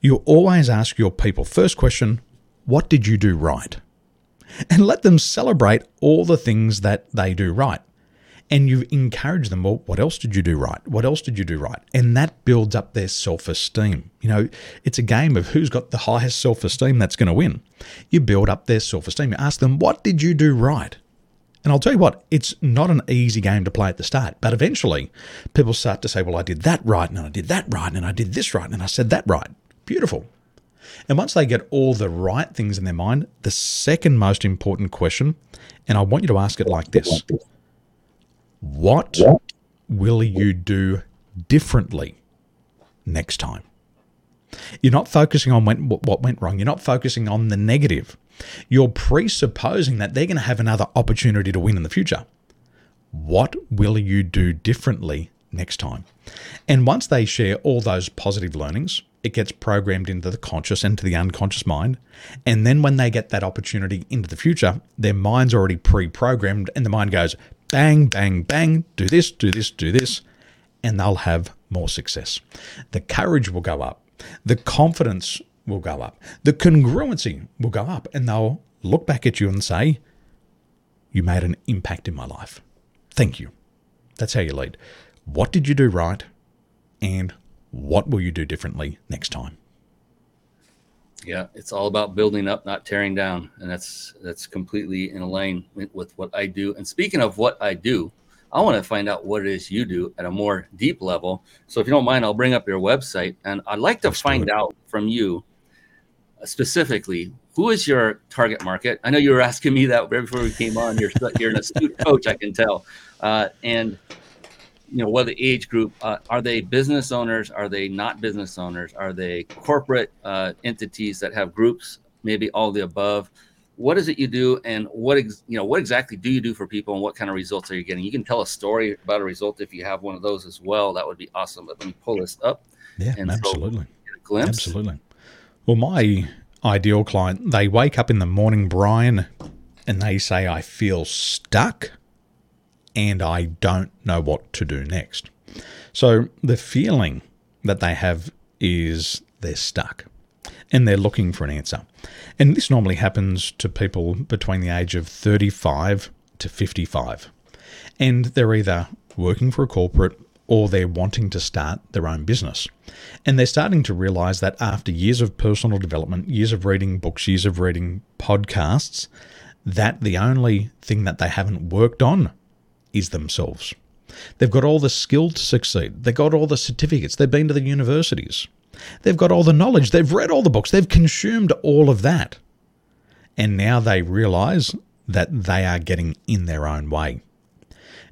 You always ask your people first question, what did you do right? And let them celebrate all the things that they do right and you encourage them, well, what else did you do right? What else did you do right? And that builds up their self esteem. You know, it's a game of who's got the highest self esteem that's going to win. You build up their self esteem. You ask them, what did you do right? And I'll tell you what, it's not an easy game to play at the start, but eventually people start to say, well, I did that right, and I did that right, and I did this right, and I said that right. Beautiful. And once they get all the right things in their mind, the second most important question, and I want you to ask it like this what will you do differently next time? You're not focusing on what went wrong. You're not focusing on the negative. You're presupposing that they're going to have another opportunity to win in the future. What will you do differently next time? And once they share all those positive learnings, it gets programmed into the conscious and to the unconscious mind. And then when they get that opportunity into the future, their mind's already pre programmed, and the mind goes, bang, bang, bang, do this, do this, do this, and they'll have more success. The courage will go up, the confidence will go up, the congruency will go up, and they'll look back at you and say, You made an impact in my life. Thank you. That's how you lead. What did you do right? And what will you do differently next time? Yeah, it's all about building up, not tearing down, and that's that's completely in alignment with what I do. And speaking of what I do, I want to find out what it is you do at a more deep level. So if you don't mind, I'll bring up your website, and I'd like to Let's find out from you uh, specifically who is your target market. I know you were *laughs* asking me that right before we came on. You're you're an astute coach, I can tell, uh, and you know what the age group uh, are they business owners? Are they not business owners? Are they corporate uh, entities that have groups maybe all the above? What is it you do and what ex- you know what exactly do you do for people and what kind of results are you getting? You can tell a story about a result if you have one of those as well. That would be awesome. But let me pull this up. Yeah and absolutely. so absolutely. Well my ideal client they wake up in the morning brian and they say i feel stuck and I don't know what to do next. So the feeling that they have is they're stuck and they're looking for an answer. And this normally happens to people between the age of 35 to 55. And they're either working for a corporate or they're wanting to start their own business. And they're starting to realize that after years of personal development, years of reading books, years of reading podcasts, that the only thing that they haven't worked on is themselves. They've got all the skill to succeed. They've got all the certificates. They've been to the universities. They've got all the knowledge. They've read all the books. They've consumed all of that. And now they realize that they are getting in their own way.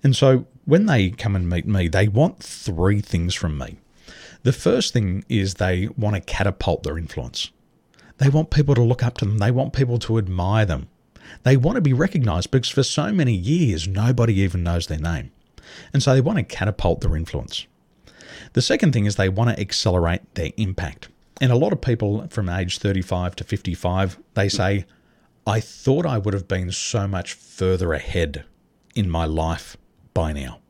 And so when they come and meet me, they want three things from me. The first thing is they want to catapult their influence. They want people to look up to them. They want people to admire them. They want to be recognized because for so many years, nobody even knows their name. And so they want to catapult their influence. The second thing is they want to accelerate their impact. And a lot of people from age 35 to 55, they say, I thought I would have been so much further ahead in my life by now.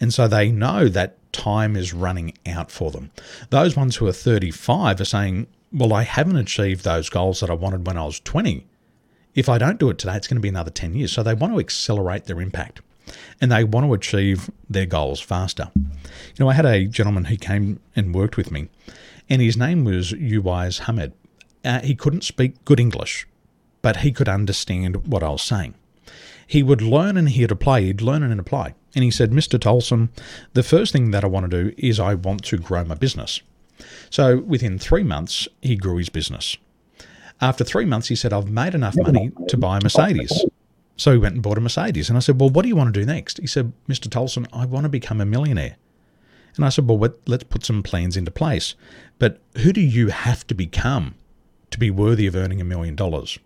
And so they know that time is running out for them. Those ones who are 35 are saying, Well, I haven't achieved those goals that I wanted when I was 20 if I don't do it today, it's going to be another 10 years. So they want to accelerate their impact and they want to achieve their goals faster. You know, I had a gentleman who came and worked with me, and his name was Uwais Hamed. Uh, he couldn't speak good English, but he could understand what I was saying. He would learn and he'd apply, he'd learn and apply. And he said, Mr. Tolson, the first thing that I want to do is I want to grow my business. So within three months, he grew his business. After three months, he said, I've made enough money to buy a Mercedes. So he went and bought a Mercedes. And I said, Well, what do you want to do next? He said, Mr. Tolson, I want to become a millionaire. And I said, Well, let's put some plans into place. But who do you have to become to be worthy of earning a million dollars?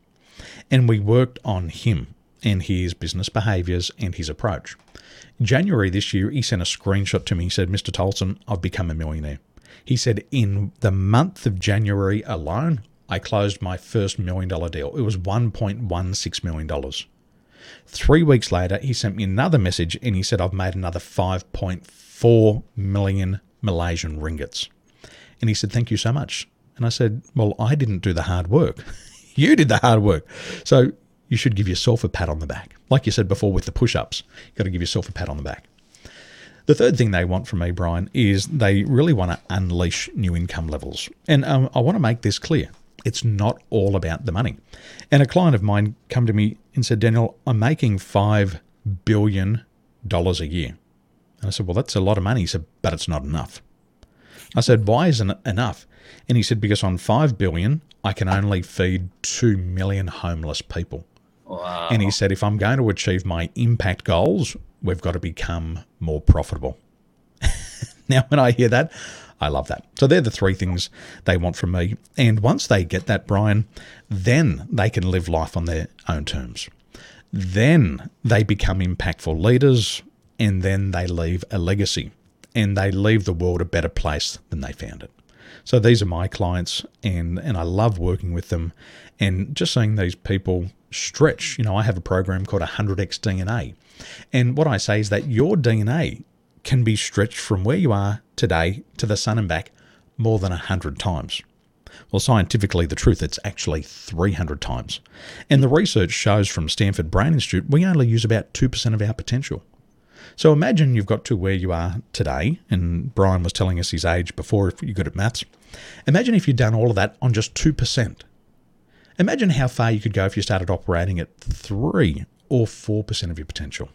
And we worked on him and his business behaviors and his approach. In January this year, he sent a screenshot to me. He said, Mr. Tolson, I've become a millionaire. He said, In the month of January alone, I closed my first million dollar deal. It was $1.16 million. Three weeks later, he sent me another message and he said, I've made another 5.4 million Malaysian ringgits. And he said, Thank you so much. And I said, Well, I didn't do the hard work. *laughs* you did the hard work. So you should give yourself a pat on the back. Like you said before with the push ups, you've got to give yourself a pat on the back. The third thing they want from me, Brian, is they really want to unleash new income levels. And um, I want to make this clear. It's not all about the money. And a client of mine come to me and said, Daniel, I'm making $5 billion a year. And I said, well, that's a lot of money. He said, but it's not enough. I said, why isn't it enough? And he said, because on 5 billion, I can only feed 2 million homeless people. Wow. And he said, if I'm going to achieve my impact goals, we've got to become more profitable. *laughs* now, when I hear that, I love that. So they're the three things they want from me. And once they get that, Brian, then they can live life on their own terms. Then they become impactful leaders and then they leave a legacy and they leave the world a better place than they found it. So these are my clients and and I love working with them and just seeing these people stretch. You know, I have a program called 100x DNA. And what I say is that your DNA can be stretched from where you are today to the sun and back more than 100 times. Well, scientifically, the truth, it's actually 300 times. And the research shows from Stanford Brain Institute, we only use about 2% of our potential. So imagine you've got to where you are today, and Brian was telling us his age before if you're good at maths. Imagine if you'd done all of that on just 2%. Imagine how far you could go if you started operating at 3 or 4% of your potential.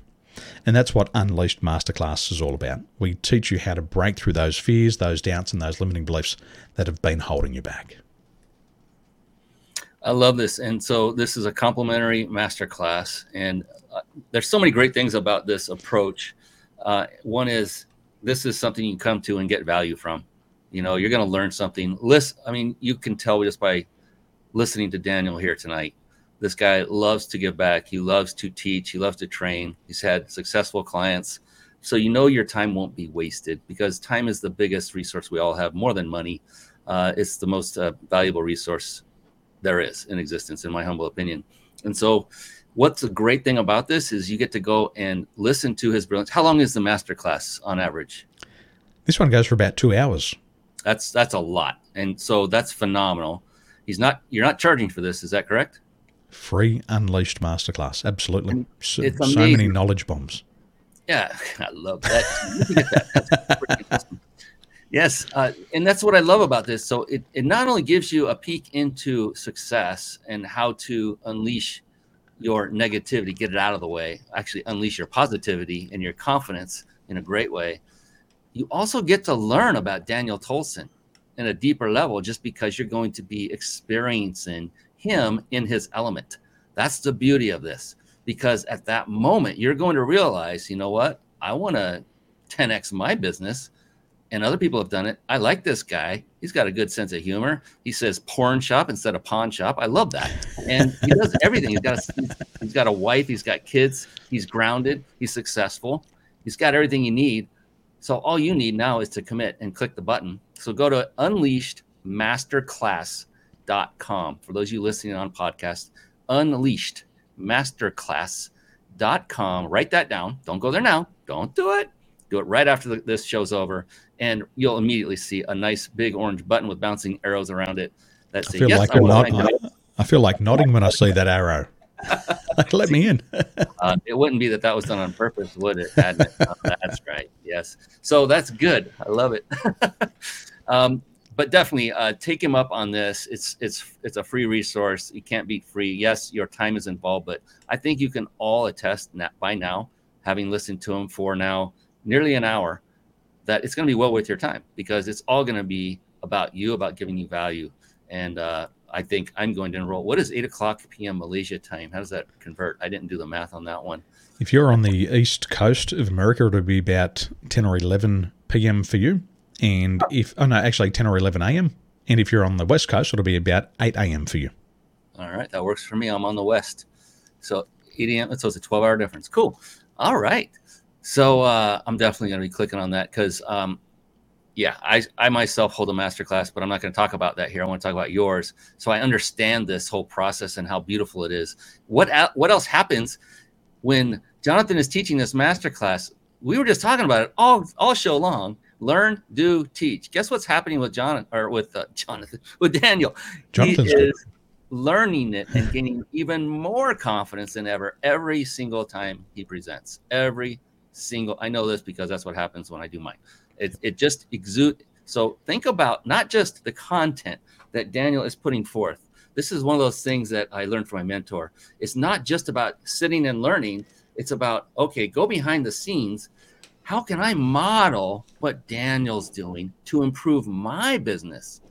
And that's what Unleashed Masterclass is all about. We teach you how to break through those fears, those doubts, and those limiting beliefs that have been holding you back. I love this. And so this is a complimentary masterclass. And uh, there's so many great things about this approach. Uh, one is this is something you come to and get value from. You know, you're going to learn something. List, I mean, you can tell just by listening to Daniel here tonight. This guy loves to give back. He loves to teach. He loves to train. He's had successful clients. So you know your time won't be wasted because time is the biggest resource we all have, more than money. Uh, it's the most uh, valuable resource there is in existence, in my humble opinion. And so, what's a great thing about this is you get to go and listen to his brilliance. How long is the master class on average? This one goes for about two hours. That's that's a lot, and so that's phenomenal. He's not. You're not charging for this, is that correct? Free unleashed masterclass. Absolutely. So, so many knowledge bombs. Yeah, *laughs* I love that. You can get that. That's pretty *laughs* awesome. Yes, uh, and that's what I love about this. So it, it not only gives you a peek into success and how to unleash your negativity, get it out of the way, actually unleash your positivity and your confidence in a great way. You also get to learn about Daniel Tolson in a deeper level just because you're going to be experiencing him in his element. That's the beauty of this because at that moment you're going to realize, you know what? I want to 10x my business and other people have done it. I like this guy. He's got a good sense of humor. He says porn shop instead of pawn shop. I love that. And he does everything. He's got a, he's got a wife. He's got kids. He's grounded. He's successful. He's got everything you need. So all you need now is to commit and click the button. So go to unleashedmasterclass.com. For those of you listening on podcast, unleashedmasterclass.com. Write that down. Don't go there now. Don't do it. Do it right after the, this show's over, and you'll immediately see a nice big orange button with bouncing arrows around it that I say, feel "Yes, like I nod, to." I feel like nodding when I see that arrow. *laughs* let me in. *laughs* Uh, it wouldn't be that that was done on purpose, would it? Uh, that's right. Yes. So that's good. I love it. *laughs* um, but definitely uh, take him up on this. It's it's it's a free resource. You can't beat free. Yes, your time is involved, but I think you can all attest that by now, having listened to him for now nearly an hour, that it's going to be well worth your time because it's all going to be about you, about giving you value. And uh, I think I'm going to enroll. What is eight o'clock p.m. Malaysia time? How does that convert? I didn't do the math on that one. If you're on the east coast of America, it'll be about 10 or 11 p.m. for you. And if, oh no, actually 10 or 11 a.m. And if you're on the west coast, it'll be about 8 a.m. for you. All right, that works for me. I'm on the west, so 8 a.m. So it's a 12 hour difference. Cool. All right. So uh, I'm definitely going to be clicking on that because, um, yeah, I, I myself hold a master class, but I'm not going to talk about that here. I want to talk about yours. So I understand this whole process and how beautiful it is. What what else happens when Jonathan is teaching this master class? We were just talking about it all all show long. Learn, do, teach. Guess what's happening with Jonathan or with uh, *laughs* Jonathan with Daniel? Jonathan's he is learning it and *laughs* gaining even more confidence than ever every single time he presents. Every single, I know this because that's what happens when I do mine. It, it just exude. So think about not just the content that Daniel is putting forth. This is one of those things that I learned from my mentor. It's not just about sitting and learning. It's about, okay, go behind the scenes. How can I model what Daniel's doing to improve my business?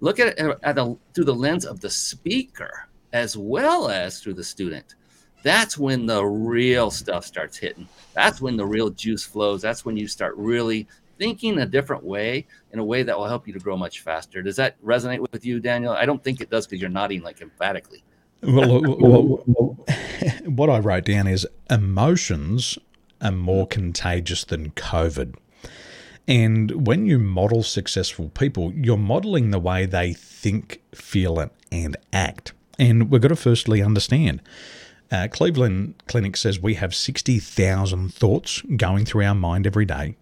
look at it at the, through the lens of the speaker as well as through the student. That's when the real stuff starts hitting. That's when the real juice flows. That's when you start really thinking a different way in a way that will help you to grow much faster. Does that resonate with you daniel? I don't think it does because you're nodding like emphatically. Well, well, well, *laughs* what i wrote down is emotions are more contagious than covid and when you model successful people, you're modeling the way they think, feel, and act. And we've got to firstly understand. Uh, Cleveland Clinic says we have 60,000 thoughts going through our mind every day.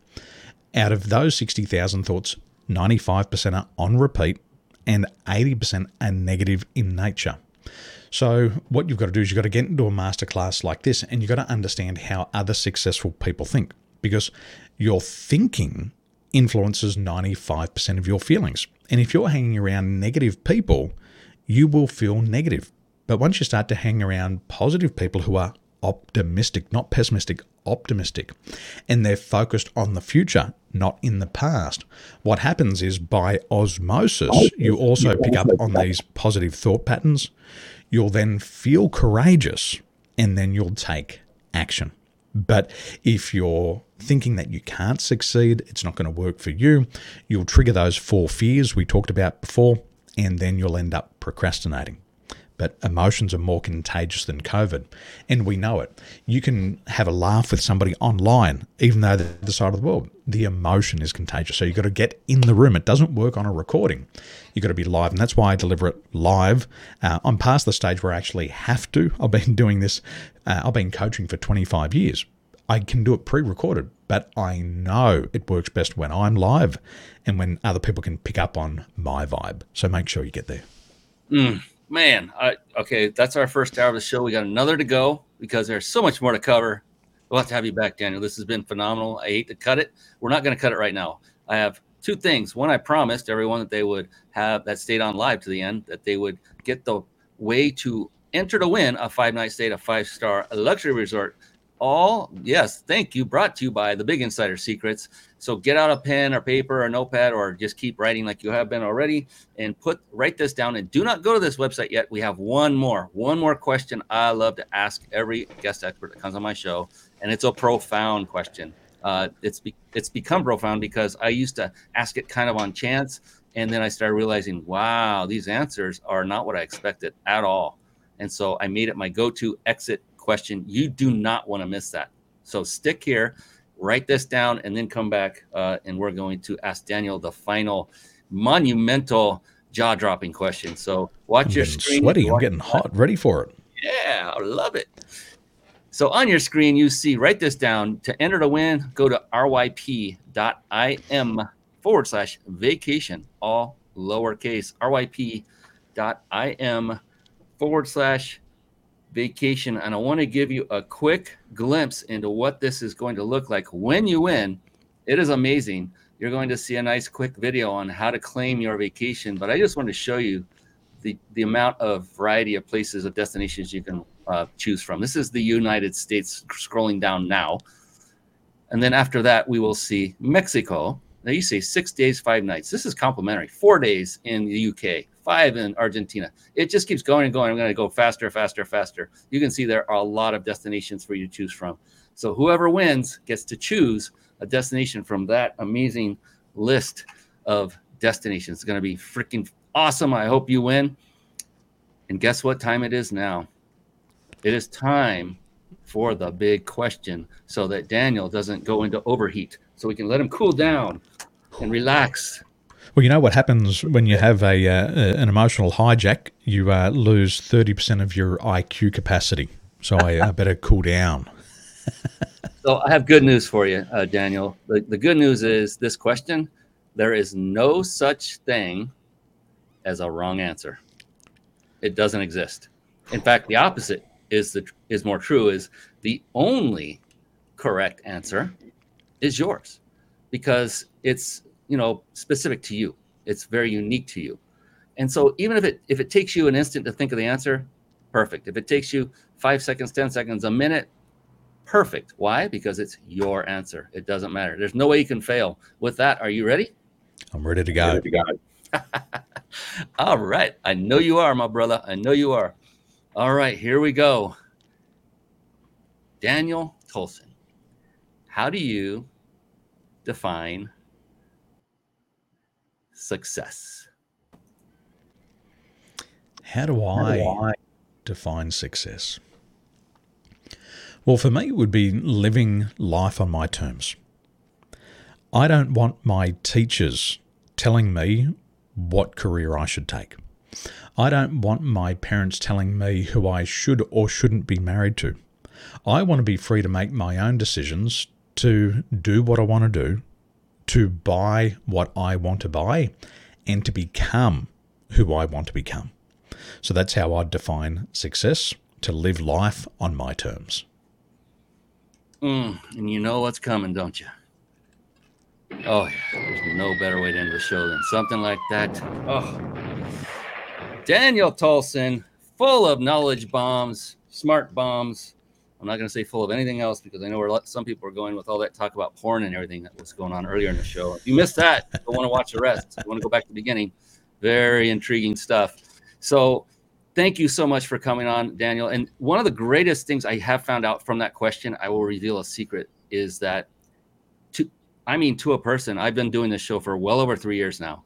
Out of those 60,000 thoughts, 95% are on repeat and 80% are negative in nature. So, what you've got to do is you've got to get into a masterclass like this and you've got to understand how other successful people think because your thinking influences 95% of your feelings. And if you're hanging around negative people, you will feel negative. But once you start to hang around positive people who are optimistic, not pessimistic, optimistic, and they're focused on the future, not in the past, what happens is by osmosis, you also pick up on these positive thought patterns. You'll then feel courageous and then you'll take action. But if you're thinking that you can't succeed, it's not going to work for you, you'll trigger those four fears we talked about before, and then you'll end up procrastinating. But emotions are more contagious than COVID, and we know it. You can have a laugh with somebody online, even though they're the other side of the world. The emotion is contagious. So you've got to get in the room. It doesn't work on a recording. You've got to be live, and that's why I deliver it live. Uh, I'm past the stage where I actually have to. *laughs* I've been doing this, uh, I've been coaching for 25 years. I can do it pre recorded, but I know it works best when I'm live and when other people can pick up on my vibe. So make sure you get there. Mm, man, I, okay, that's our first hour of the show. We got another to go because there's so much more to cover. We'll have to have you back, Daniel. This has been phenomenal. I hate to cut it. We're not going to cut it right now. I have two things. One, I promised everyone that they would have that stayed on live to the end, that they would get the way to enter to win a five night stay at a five star luxury resort all yes thank you brought to you by the big insider secrets. So get out a pen or paper or notepad or just keep writing like you have been already and put write this down and do not go to this website yet. We have one more one more question i love to ask every guest expert that comes on my show and it's a profound question. Uh, it's be, it's become profound because i used to ask it kind of on chance and then i started realizing wow these answers are not what i expected at all. And so i made it my go-to exit question. You do not want to miss that. So stick here, write this down, and then come back, uh, and we're going to ask Daniel the final monumental jaw dropping question. So watch I'm your screen. Sweaty. I'm getting hot. Ready for it. Yeah, I love it. So on your screen, you see, write this down. To enter to win, go to ryp.im forward slash vacation, all lowercase, ryp.im forward slash vacation. And I want to give you a quick glimpse into what this is going to look like when you win. It is amazing. You're going to see a nice quick video on how to claim your vacation. But I just want to show you the, the amount of variety of places of destinations you can uh, choose from. This is the United States scrolling down now. And then after that, we will see Mexico. Now you say six days, five nights. This is complimentary. Four days in the UK, five in Argentina. It just keeps going and going. I'm going to go faster, faster, faster. You can see there are a lot of destinations for you to choose from. So whoever wins gets to choose a destination from that amazing list of destinations. It's going to be freaking awesome. I hope you win. And guess what time it is now? It is time for the big question so that Daniel doesn't go into overheat. So we can let him cool down and relax. Well, you know what happens when you have a uh, an emotional hijack? You uh, lose thirty percent of your IQ capacity. So I, I better cool down. *laughs* so I have good news for you, uh, Daniel. The, the good news is this question: there is no such thing as a wrong answer. It doesn't exist. In fact, the opposite is the is more true. Is the only correct answer is yours because it's you know specific to you. It's very unique to you. And so even if it if it takes you an instant to think of the answer perfect. If it takes you five seconds ten seconds a minute perfect. Why? Because it's your answer. It doesn't matter. There's no way you can fail. With that are you ready? I'm ready to go, ready to go. *laughs* all right. I know you are my brother. I know you are. All right here we go. Daniel tolson. How do you define success? How do I, How do I define success? Well, for me, it would be living life on my terms. I don't want my teachers telling me what career I should take. I don't want my parents telling me who I should or shouldn't be married to. I want to be free to make my own decisions, to do what I want to do, to buy what I want to buy, and to become who I want to become. So that's how I'd define success to live life on my terms. Mm, and you know what's coming, don't you? Oh, yeah. There's no better way to end the show than something like that. Oh, Daniel Tolson, full of knowledge bombs, smart bombs, I'm not going to say full of anything else because I know where some people are going with all that talk about porn and everything that was going on earlier in the show. If you missed that, you want to watch the rest. you want to go back to the beginning. Very intriguing stuff. So, thank you so much for coming on, Daniel. And one of the greatest things I have found out from that question, I will reveal a secret, is that to, I mean, to a person, I've been doing this show for well over three years now.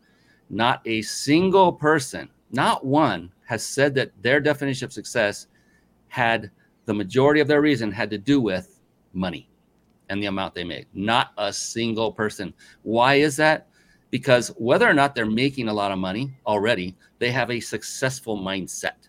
Not a single person, not one, has said that their definition of success had the majority of their reason had to do with money and the amount they made. Not a single person. Why is that? Because whether or not they're making a lot of money already, they have a successful mindset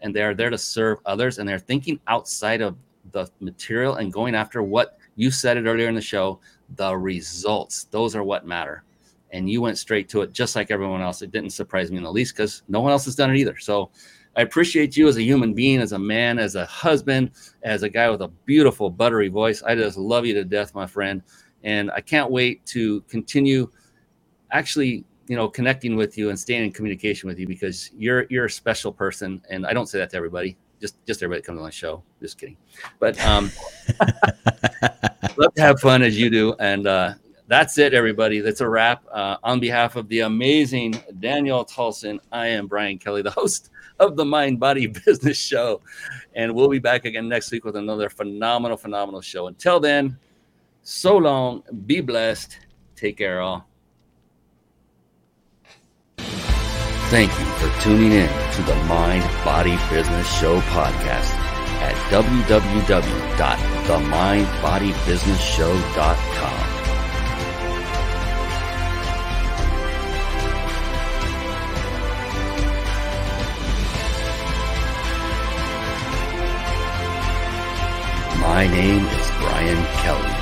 and they're there to serve others and they're thinking outside of the material and going after what you said it earlier in the show the results. Those are what matter. And you went straight to it just like everyone else. It didn't surprise me in the least because no one else has done it either. So I appreciate you as a human being, as a man, as a husband, as a guy with a beautiful, buttery voice. I just love you to death, my friend. And I can't wait to continue actually, you know, connecting with you and staying in communication with you because you're you're a special person. And I don't say that to everybody, just just everybody that comes on the show. Just kidding. But um *laughs* love to have fun as you do. And uh that's it, everybody. That's a wrap. Uh, on behalf of the amazing Daniel Tolson, I am Brian Kelly, the host of the Mind Body *laughs* Business Show. And we'll be back again next week with another phenomenal, phenomenal show. Until then, so long. Be blessed. Take care, all. Thank you for tuning in to the Mind Body Business Show podcast at www.themindbodybusinessshow.com. My name is Brian Kelly.